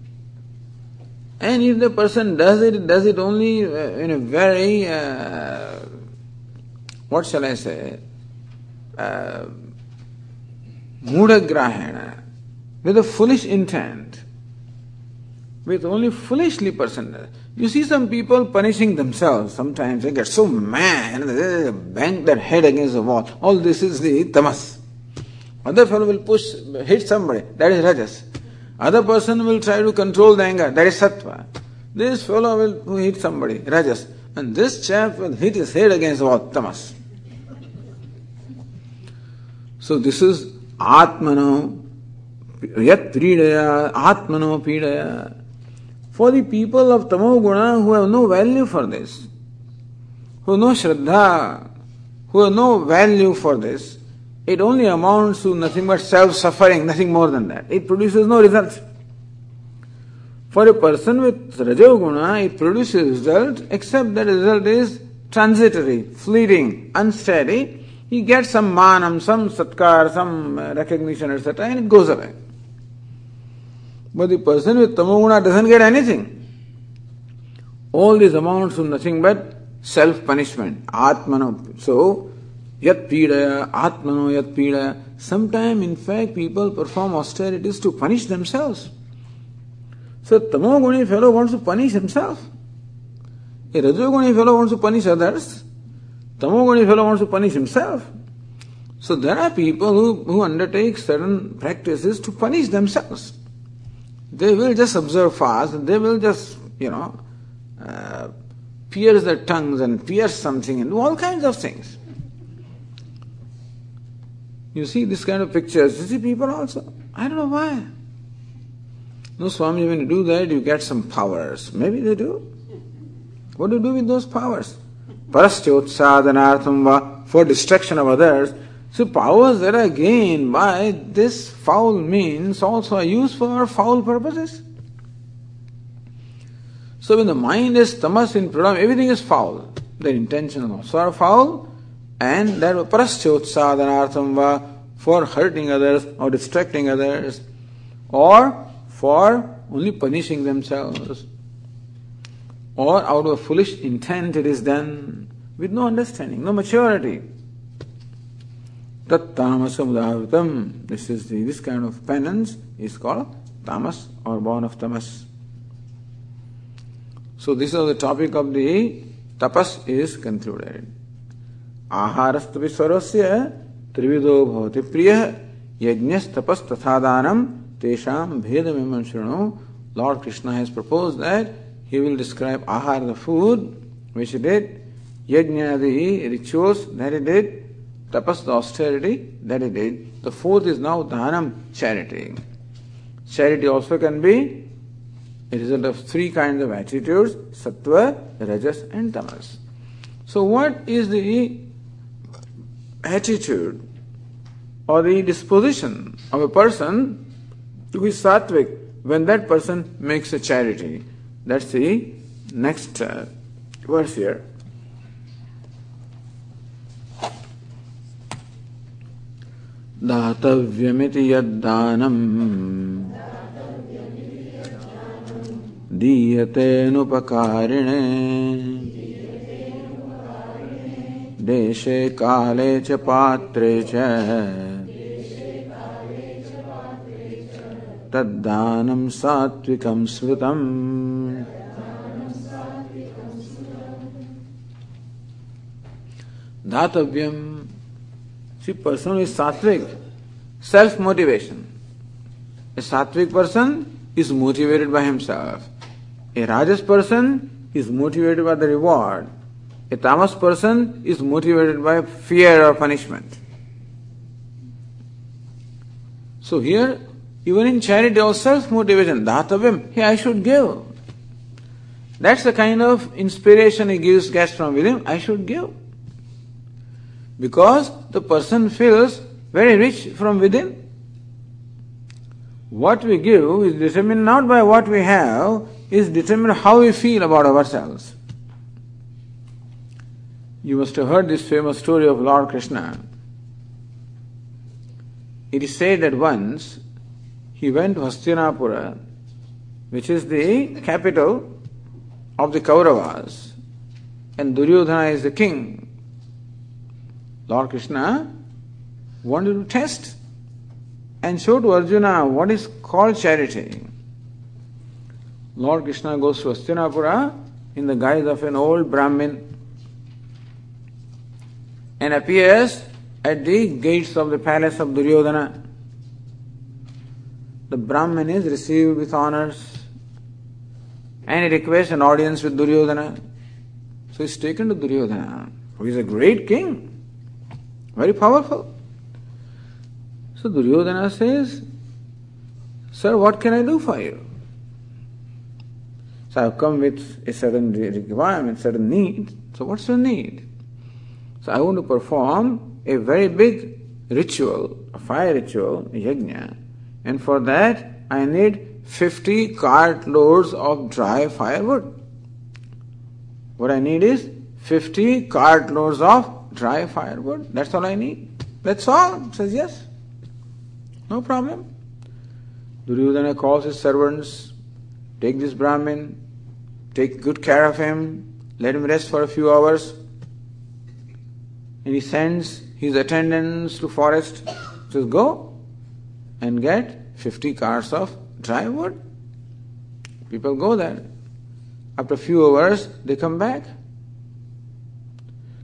And if the person does it, does it only uh, in a very, uh, what shall I say, uh, with a foolish intent, with only foolishly person. You see some people punishing themselves. Sometimes they get so mad, they bang their head against the wall. All this is the tamas. Other fellow will push, hit somebody. That is rajas. Other person will try to control the anger, that is sattva. This fellow will hit somebody, rajas. And this chap will hit his head against what? Tamas. So this is Atmano, Yat Pidaya, Atmano Pidaya. For the people of Tamoguna who have no value for this, who have no Shraddha, who have no value for this, it only amounts to nothing but self suffering, nothing more than that. It produces no results. For a person with Rajoguna, it produces result, except that result is transitory, fleeting, unsteady. He gets some manam, some satkar, some recognition, etc., and it goes away. But the person with Tamoguna doesn't get anything. All these amounts to nothing but self punishment, atmana. So, Yat pidaya, atmano yat. Sometimes, in fact, people perform austerities to punish themselves. So, tamoguni fellow wants to punish himself. A rajoguni fellow wants to punish others. Tamoguni fellow wants to punish himself. So, there are people who, who undertake certain practices to punish themselves. They will just observe fast, they will just, you know, uh, pierce their tongues and pierce something and do all kinds of things. You see this kind of pictures. You see people also. I don't know why. No, Swami, when you do that, you get some powers. Maybe they do. What do you do with those powers? Parastyotsādanārtham for destruction of others. So powers that are gained by this foul means also are used for foul purposes. So when the mind is tamas in pradam, everything is foul. The intention also are foul, and that praschotsadhanartham va for hurting others or distracting others or for only punishing themselves. Or out of foolish intent it is done with no understanding, no maturity. Tat tamasamudhavitam. This is the, this kind of penance is called tamas or born of tamas. So this is the topic of the tapas is concluded. आहार त्रिविदो भवति प्रिय यज्ञ तपस तथा दानम तेषा भेद मेमन Shrenu lord Krishna has propose that he will describe आहार the food which is it यज्ञ आदि that is it तपस the austerity that is it the fourth is now Danam charity charity also can be result of three kind of attitude सत्व रजस and Tamas so what is attitude or the disposition of a person who is sattvic when that person makes a charity? That's the next uh, verse here. दातव्यमिति यद्दानम् दीयतेऽनुपकारिणे देशे काले च पात्रे च। तद्दानं सात्विकं स्मृतम्। धातव्यम पर्सन इज़ सात्विक। सेल्फ मोटिवेशन ए सात्विक person is motivated by himself a Rajas person is motivated by the reward A tamas person is motivated by fear or punishment. So here, even in charity or self motivation, dhatavim, hey, I should give. That's the kind of inspiration he gives, gets from within, I should give. Because the person feels very rich from within. What we give is determined not by what we have, is determined how we feel about ourselves. You must have heard this famous story of Lord Krishna. It is said that once he went to Hastinapura, which is the capital of the Kauravas, and Duryodhana is the king. Lord Krishna wanted to test and show to Arjuna what is called charity. Lord Krishna goes to Hastinapura in the guise of an old Brahmin and appears at the gates of the palace of Duryodhana. The Brahmin is received with honors and he requests an audience with Duryodhana. So he's taken to Duryodhana, who is a great king. Very powerful. So Duryodhana says, Sir, what can I do for you? So I've come with a certain requirement, certain need. So what's your need? So I want to perform a very big ritual, a fire ritual, yajna, and for that I need 50 cart loads of dry firewood. What I need is 50 cart loads of dry firewood. That's all I need. That's all. Says yes. No problem. Duryodhana calls his servants, take this Brahmin, take good care of him, let him rest for a few hours. And he sends his attendants to forest, says go and get 50 cars of dry wood. People go there. After a few hours, they come back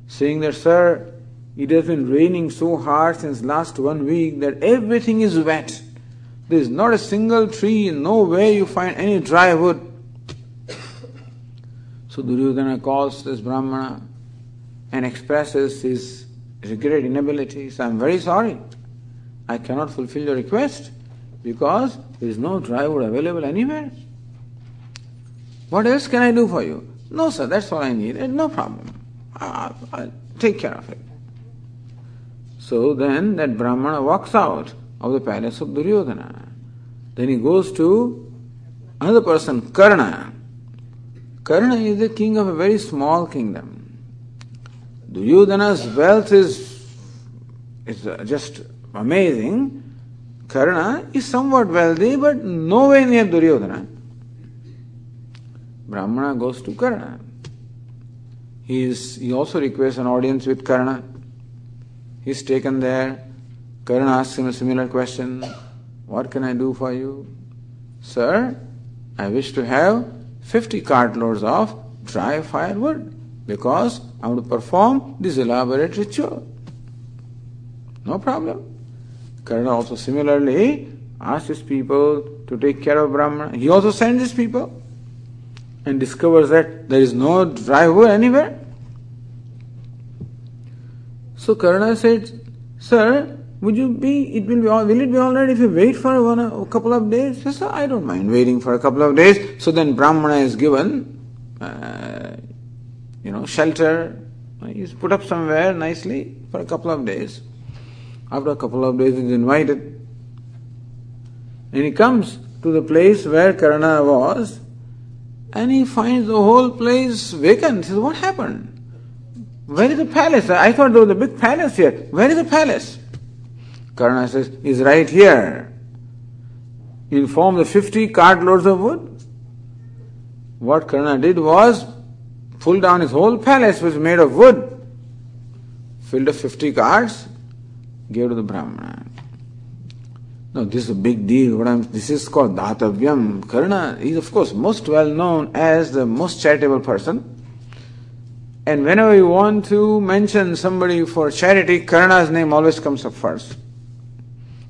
saying that, Sir, it has been raining so hard since last one week that everything is wet. There is not a single tree, nowhere you find any dry wood. So Duryodhana calls this Brahmana and expresses his regret, inability. So I'm very sorry. I cannot fulfill your request because there is no wood available anywhere. What else can I do for you? No, sir, that's all I need. Eh, no problem. I'll, I'll take care of it. So then that Brahmana walks out of the palace of Duryodhana. Then he goes to another person, Karna. Karna is the king of a very small kingdom. Duryodhana's wealth is, is just amazing. Karna is somewhat wealthy, but nowhere near Duryodhana. Brahmana goes to Karna. He, is, he also requests an audience with Karna. He's taken there. Karna asks him a similar question What can I do for you? Sir, I wish to have 50 cartloads of dry firewood because I want to perform this elaborate ritual. No problem. Karna also similarly asks his people to take care of Brahmana. He also sends his people and discovers that there is no dry wood anywhere. So Karna said, Sir, would you be, it will be, will it be alright if you wait for one, a couple of days? Says, I don't mind waiting for a couple of days. So then Brahmana is given, uh, you know, shelter. He's put up somewhere nicely for a couple of days. After a couple of days, he's invited. And he comes to the place where Karna was, and he finds the whole place vacant. He says, What happened? Where is the palace? I thought there was a big palace here. Where is the palace? Karna says, is right here. Inform the 50 cartloads of wood. What Karna did was pull down his whole palace which was made of wood, filled up 50 carts, gave to the Brahmana. Now this is a big deal. What I'm, this is called Datavyam. Karna is of course most well known as the most charitable person. And whenever you want to mention somebody for charity, Karna's name always comes up first.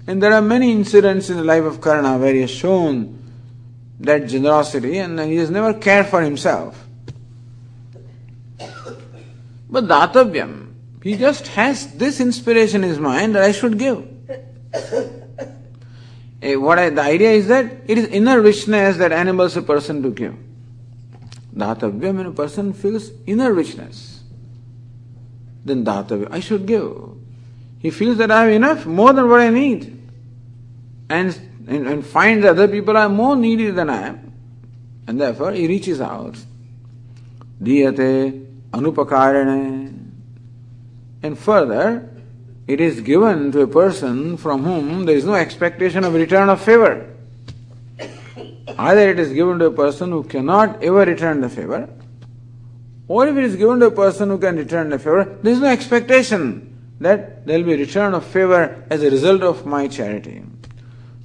And there are many incidents in the life of Karna where he has shown that generosity and he has never cared for himself. But Datavyam, he just has this inspiration in his mind that I should give. Eh, what I, the idea is that it is inner richness that enables a person to give. Datavyam, when a person feels inner richness, then Datavyam, I should give. He feels that I have enough, more than what I need. And, and, and finds other people are more needy than I am. And therefore he reaches out. Diyate anupakarane. And further, it is given to a person from whom there is no expectation of return of favor. Either it is given to a person who cannot ever return the favor, or if it is given to a person who can return the favor, there is no expectation that there will be return of favor as a result of my charity.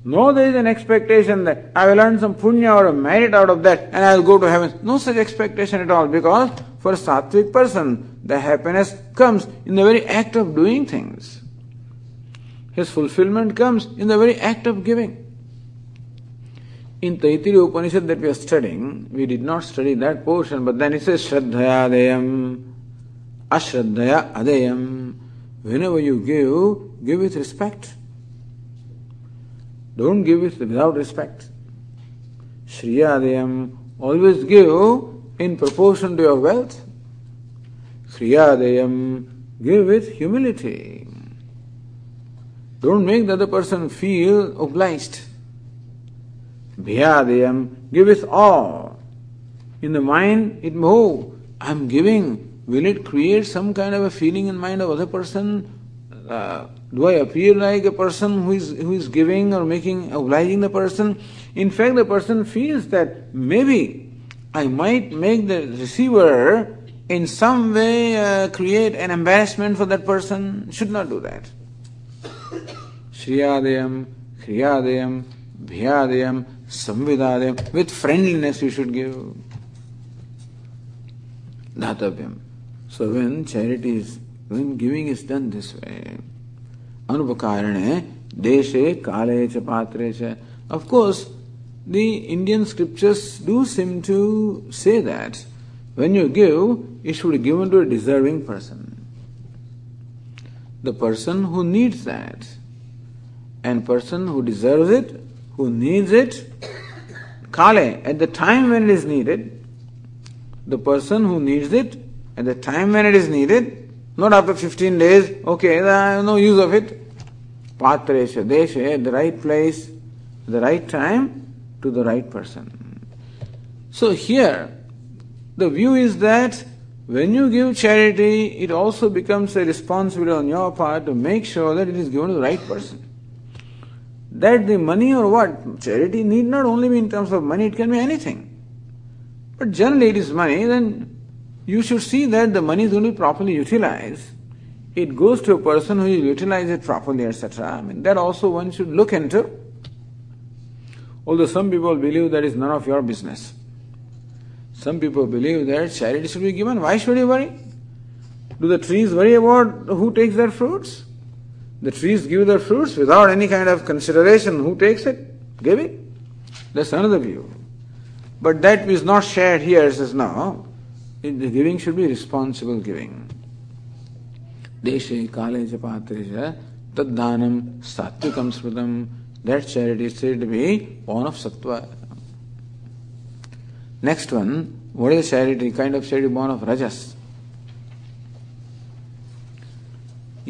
No, there is an expectation that I will earn some punya or merit out of that and I will go to heaven. No such expectation at all because for a sattvic person, the happiness comes in the very act of doing things. His fulfillment comes in the very act of giving. In Taittiriya Upanishad that we are studying, we did not study that portion, but then it says Shraddhaya Adeyam, Ashraddhaya Adeyam. Whenever you give, give with respect. Don't give it without respect. Shriyadayam, always give in proportion to your wealth. Shriyadayam, give with humility. Don't make the other person feel obliged. Bhyadayam, give with awe. In the mind, it oh, I'm giving. Will it create some kind of a feeling in mind of other person? Uh, do I appear like a person who is, who is giving or making, obliging the person? In fact, the person feels that maybe I might make the receiver in some way uh, create an embarrassment for that person. Should not do that. Shriyadayam, Kriyadayam, Bhyadayam, Samvidadayam. With friendliness you should give. Dhatavyam. So when charity is, when giving is done this way, anupkarane, deshe, kale cha, patre cha, of course, the Indian scriptures do seem to say that when you give, it should be given to a deserving person. The person who needs that, and person who deserves it, who needs it, kale, at the time when it is needed, the person who needs it, at the time when it is needed, not after 15 days, okay, no use of it. Patresha, deshe, the right place, the right time, to the right person. So here, the view is that when you give charity, it also becomes a responsibility on your part to make sure that it is given to the right person. that the money or what? Charity need not only be in terms of money, it can be anything. But generally it is money, then you should see that the money is only properly utilized. It goes to a person who utilizes it properly, etc. I mean, that also one should look into. Although some people believe that is none of your business. Some people believe that charity should be given. Why should you worry? Do the trees worry about who takes their fruits? The trees give their fruits without any kind of consideration who takes it, give it. That's another view. But that is not shared here, says no. The giving should be responsible giving. Kale patre tad danam satvikam smritam. That charity to be born of sattva. Next one, what is charity? Kind of charity born of rajas.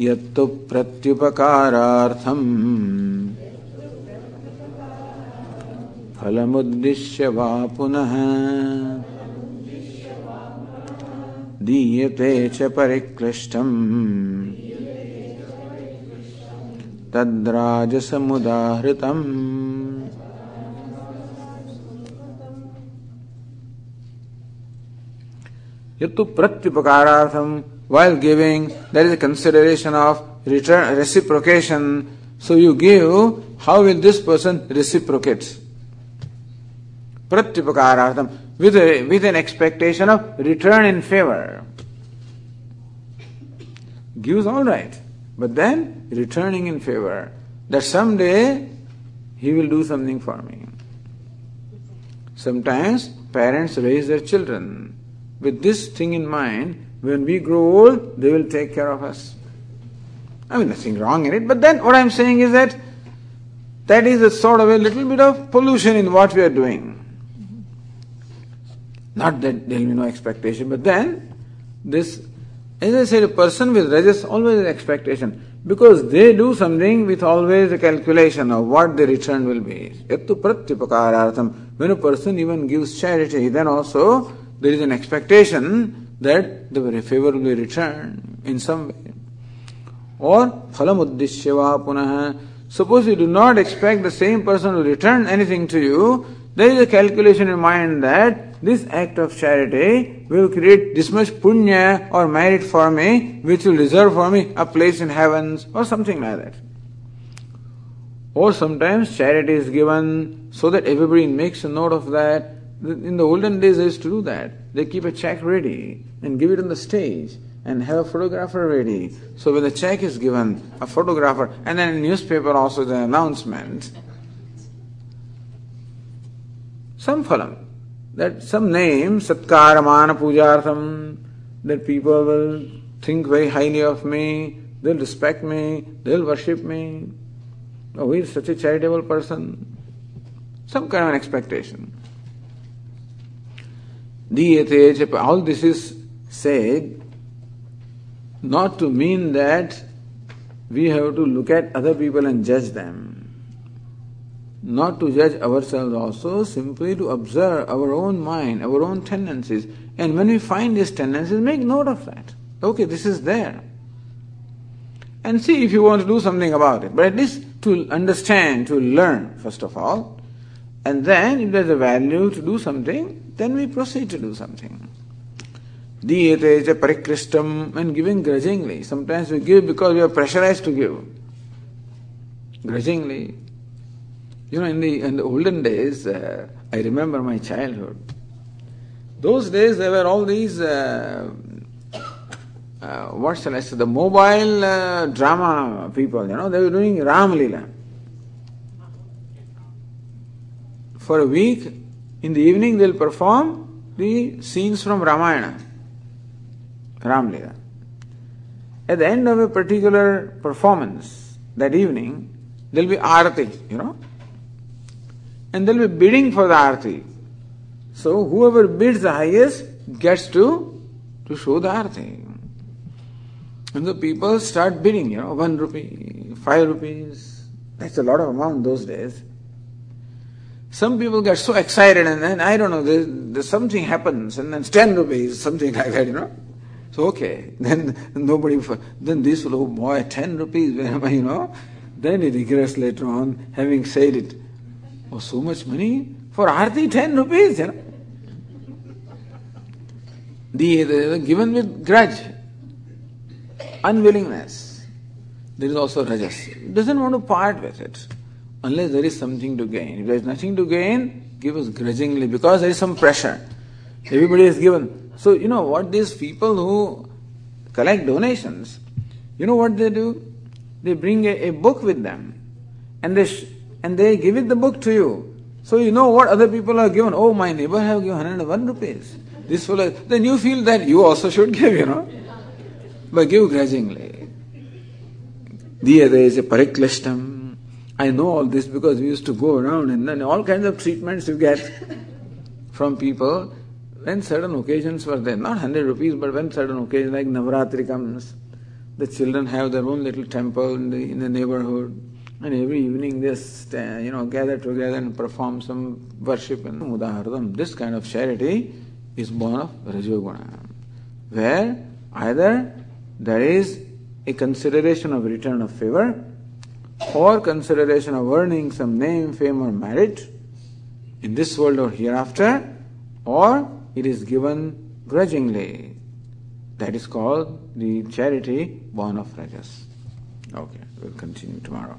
यत्तु प्रत्युपकारार्थम् फलमुद्दिश्य वा पुनः दीयते च परिक्लिष्टम् तद्राजसमुदाहृतम् यत्तु प्रत्युपकारार्थम while giving there is a consideration of return reciprocation so you give how will this person reciprocate pratyupakarartham with, a, with an expectation of return in favor gives all right but then returning in favor that someday he will do something for me sometimes parents raise their children with this thing in mind, when we grow old, they will take care of us. I mean, nothing wrong in it, but then what I'm saying is that that is a sort of a little bit of pollution in what we are doing. Not that there will be no expectation, but then this, as I said, a person with rajas always an expectation because they do something with always a calculation of what the return will be. When a person even gives charity, then also there is an expectation that the favor will be returned in some way. Or phalamuddishyava punaha. Suppose you do not expect the same person to return anything to you, there is a calculation in mind that this act of charity will create this much punya or merit for me, which will reserve for me a place in heavens or something like that. Or sometimes charity is given so that everybody makes a note of that in the olden days, they used to do that. They keep a check ready and give it on the stage and have a photographer ready. So when the check is given, a photographer, and then in newspaper also the announcement, some phalam, that some name, Satkaramana Pujartham, that people will think very highly of me, they'll respect me, they'll worship me. Oh, he's such a charitable person. Some kind of an expectation. Diyate, all this is said not to mean that we have to look at other people and judge them. Not to judge ourselves also, simply to observe our own mind, our own tendencies. And when we find these tendencies, make note of that. Okay, this is there. And see if you want to do something about it. But at least to understand, to learn, first of all. And then, if there's a value to do something, then we proceed to do something. Diyate cha parikristam and giving grudgingly. Sometimes we give because we are pressurized to give. Grudgingly. You know, in the, in the olden days, uh, I remember my childhood. Those days there were all these, uh, uh, what shall I say, the mobile uh, drama people, you know, they were doing Ram Leela. For a week, in the evening, they'll perform the scenes from Ramayana, Ramlila. At the end of a particular performance that evening, there'll be arati, you know, and they'll be bidding for the arati. So whoever bids the highest gets to to show the arati. And the people start bidding, you know, one rupee, five rupees. That's a lot of amount those days. Some people get so excited and then, I don't know, there's, there's something happens and then 10 rupees, something like that, you know. So okay, then nobody, then this will, oh boy, 10 rupees, you know. Then he regrets later on having said it. Oh, so much money? For arti, 10 rupees, you know. The, the, given with grudge, unwillingness. There is also rajas. Doesn't want to part with it unless there is something to gain. If there is nothing to gain, give us grudgingly because there is some pressure. Everybody is given. So, you know what these people who collect donations, you know what they do? They bring a, a book with them and they, sh- and they give it the book to you. So you know what other people have given. Oh, my neighbor have given 101 rupees. This fellow, then you feel that you also should give, you know. But give grudgingly. There is a pariklashtam. I know all this because we used to go around and then all kinds of treatments you get from people when certain occasions were there, not 100 rupees, but when certain occasions like Navaratri comes, the children have their own little temple in the, in the neighborhood, and every evening they stand, you know, gather together and perform some worship and Mudaharadam. This kind of charity is born of Rajoguna, where either there is a consideration of return of favor or consideration of earning some name, fame, or merit in this world or hereafter, or it is given grudgingly. That is called the charity born of rajas. Okay, we'll continue tomorrow.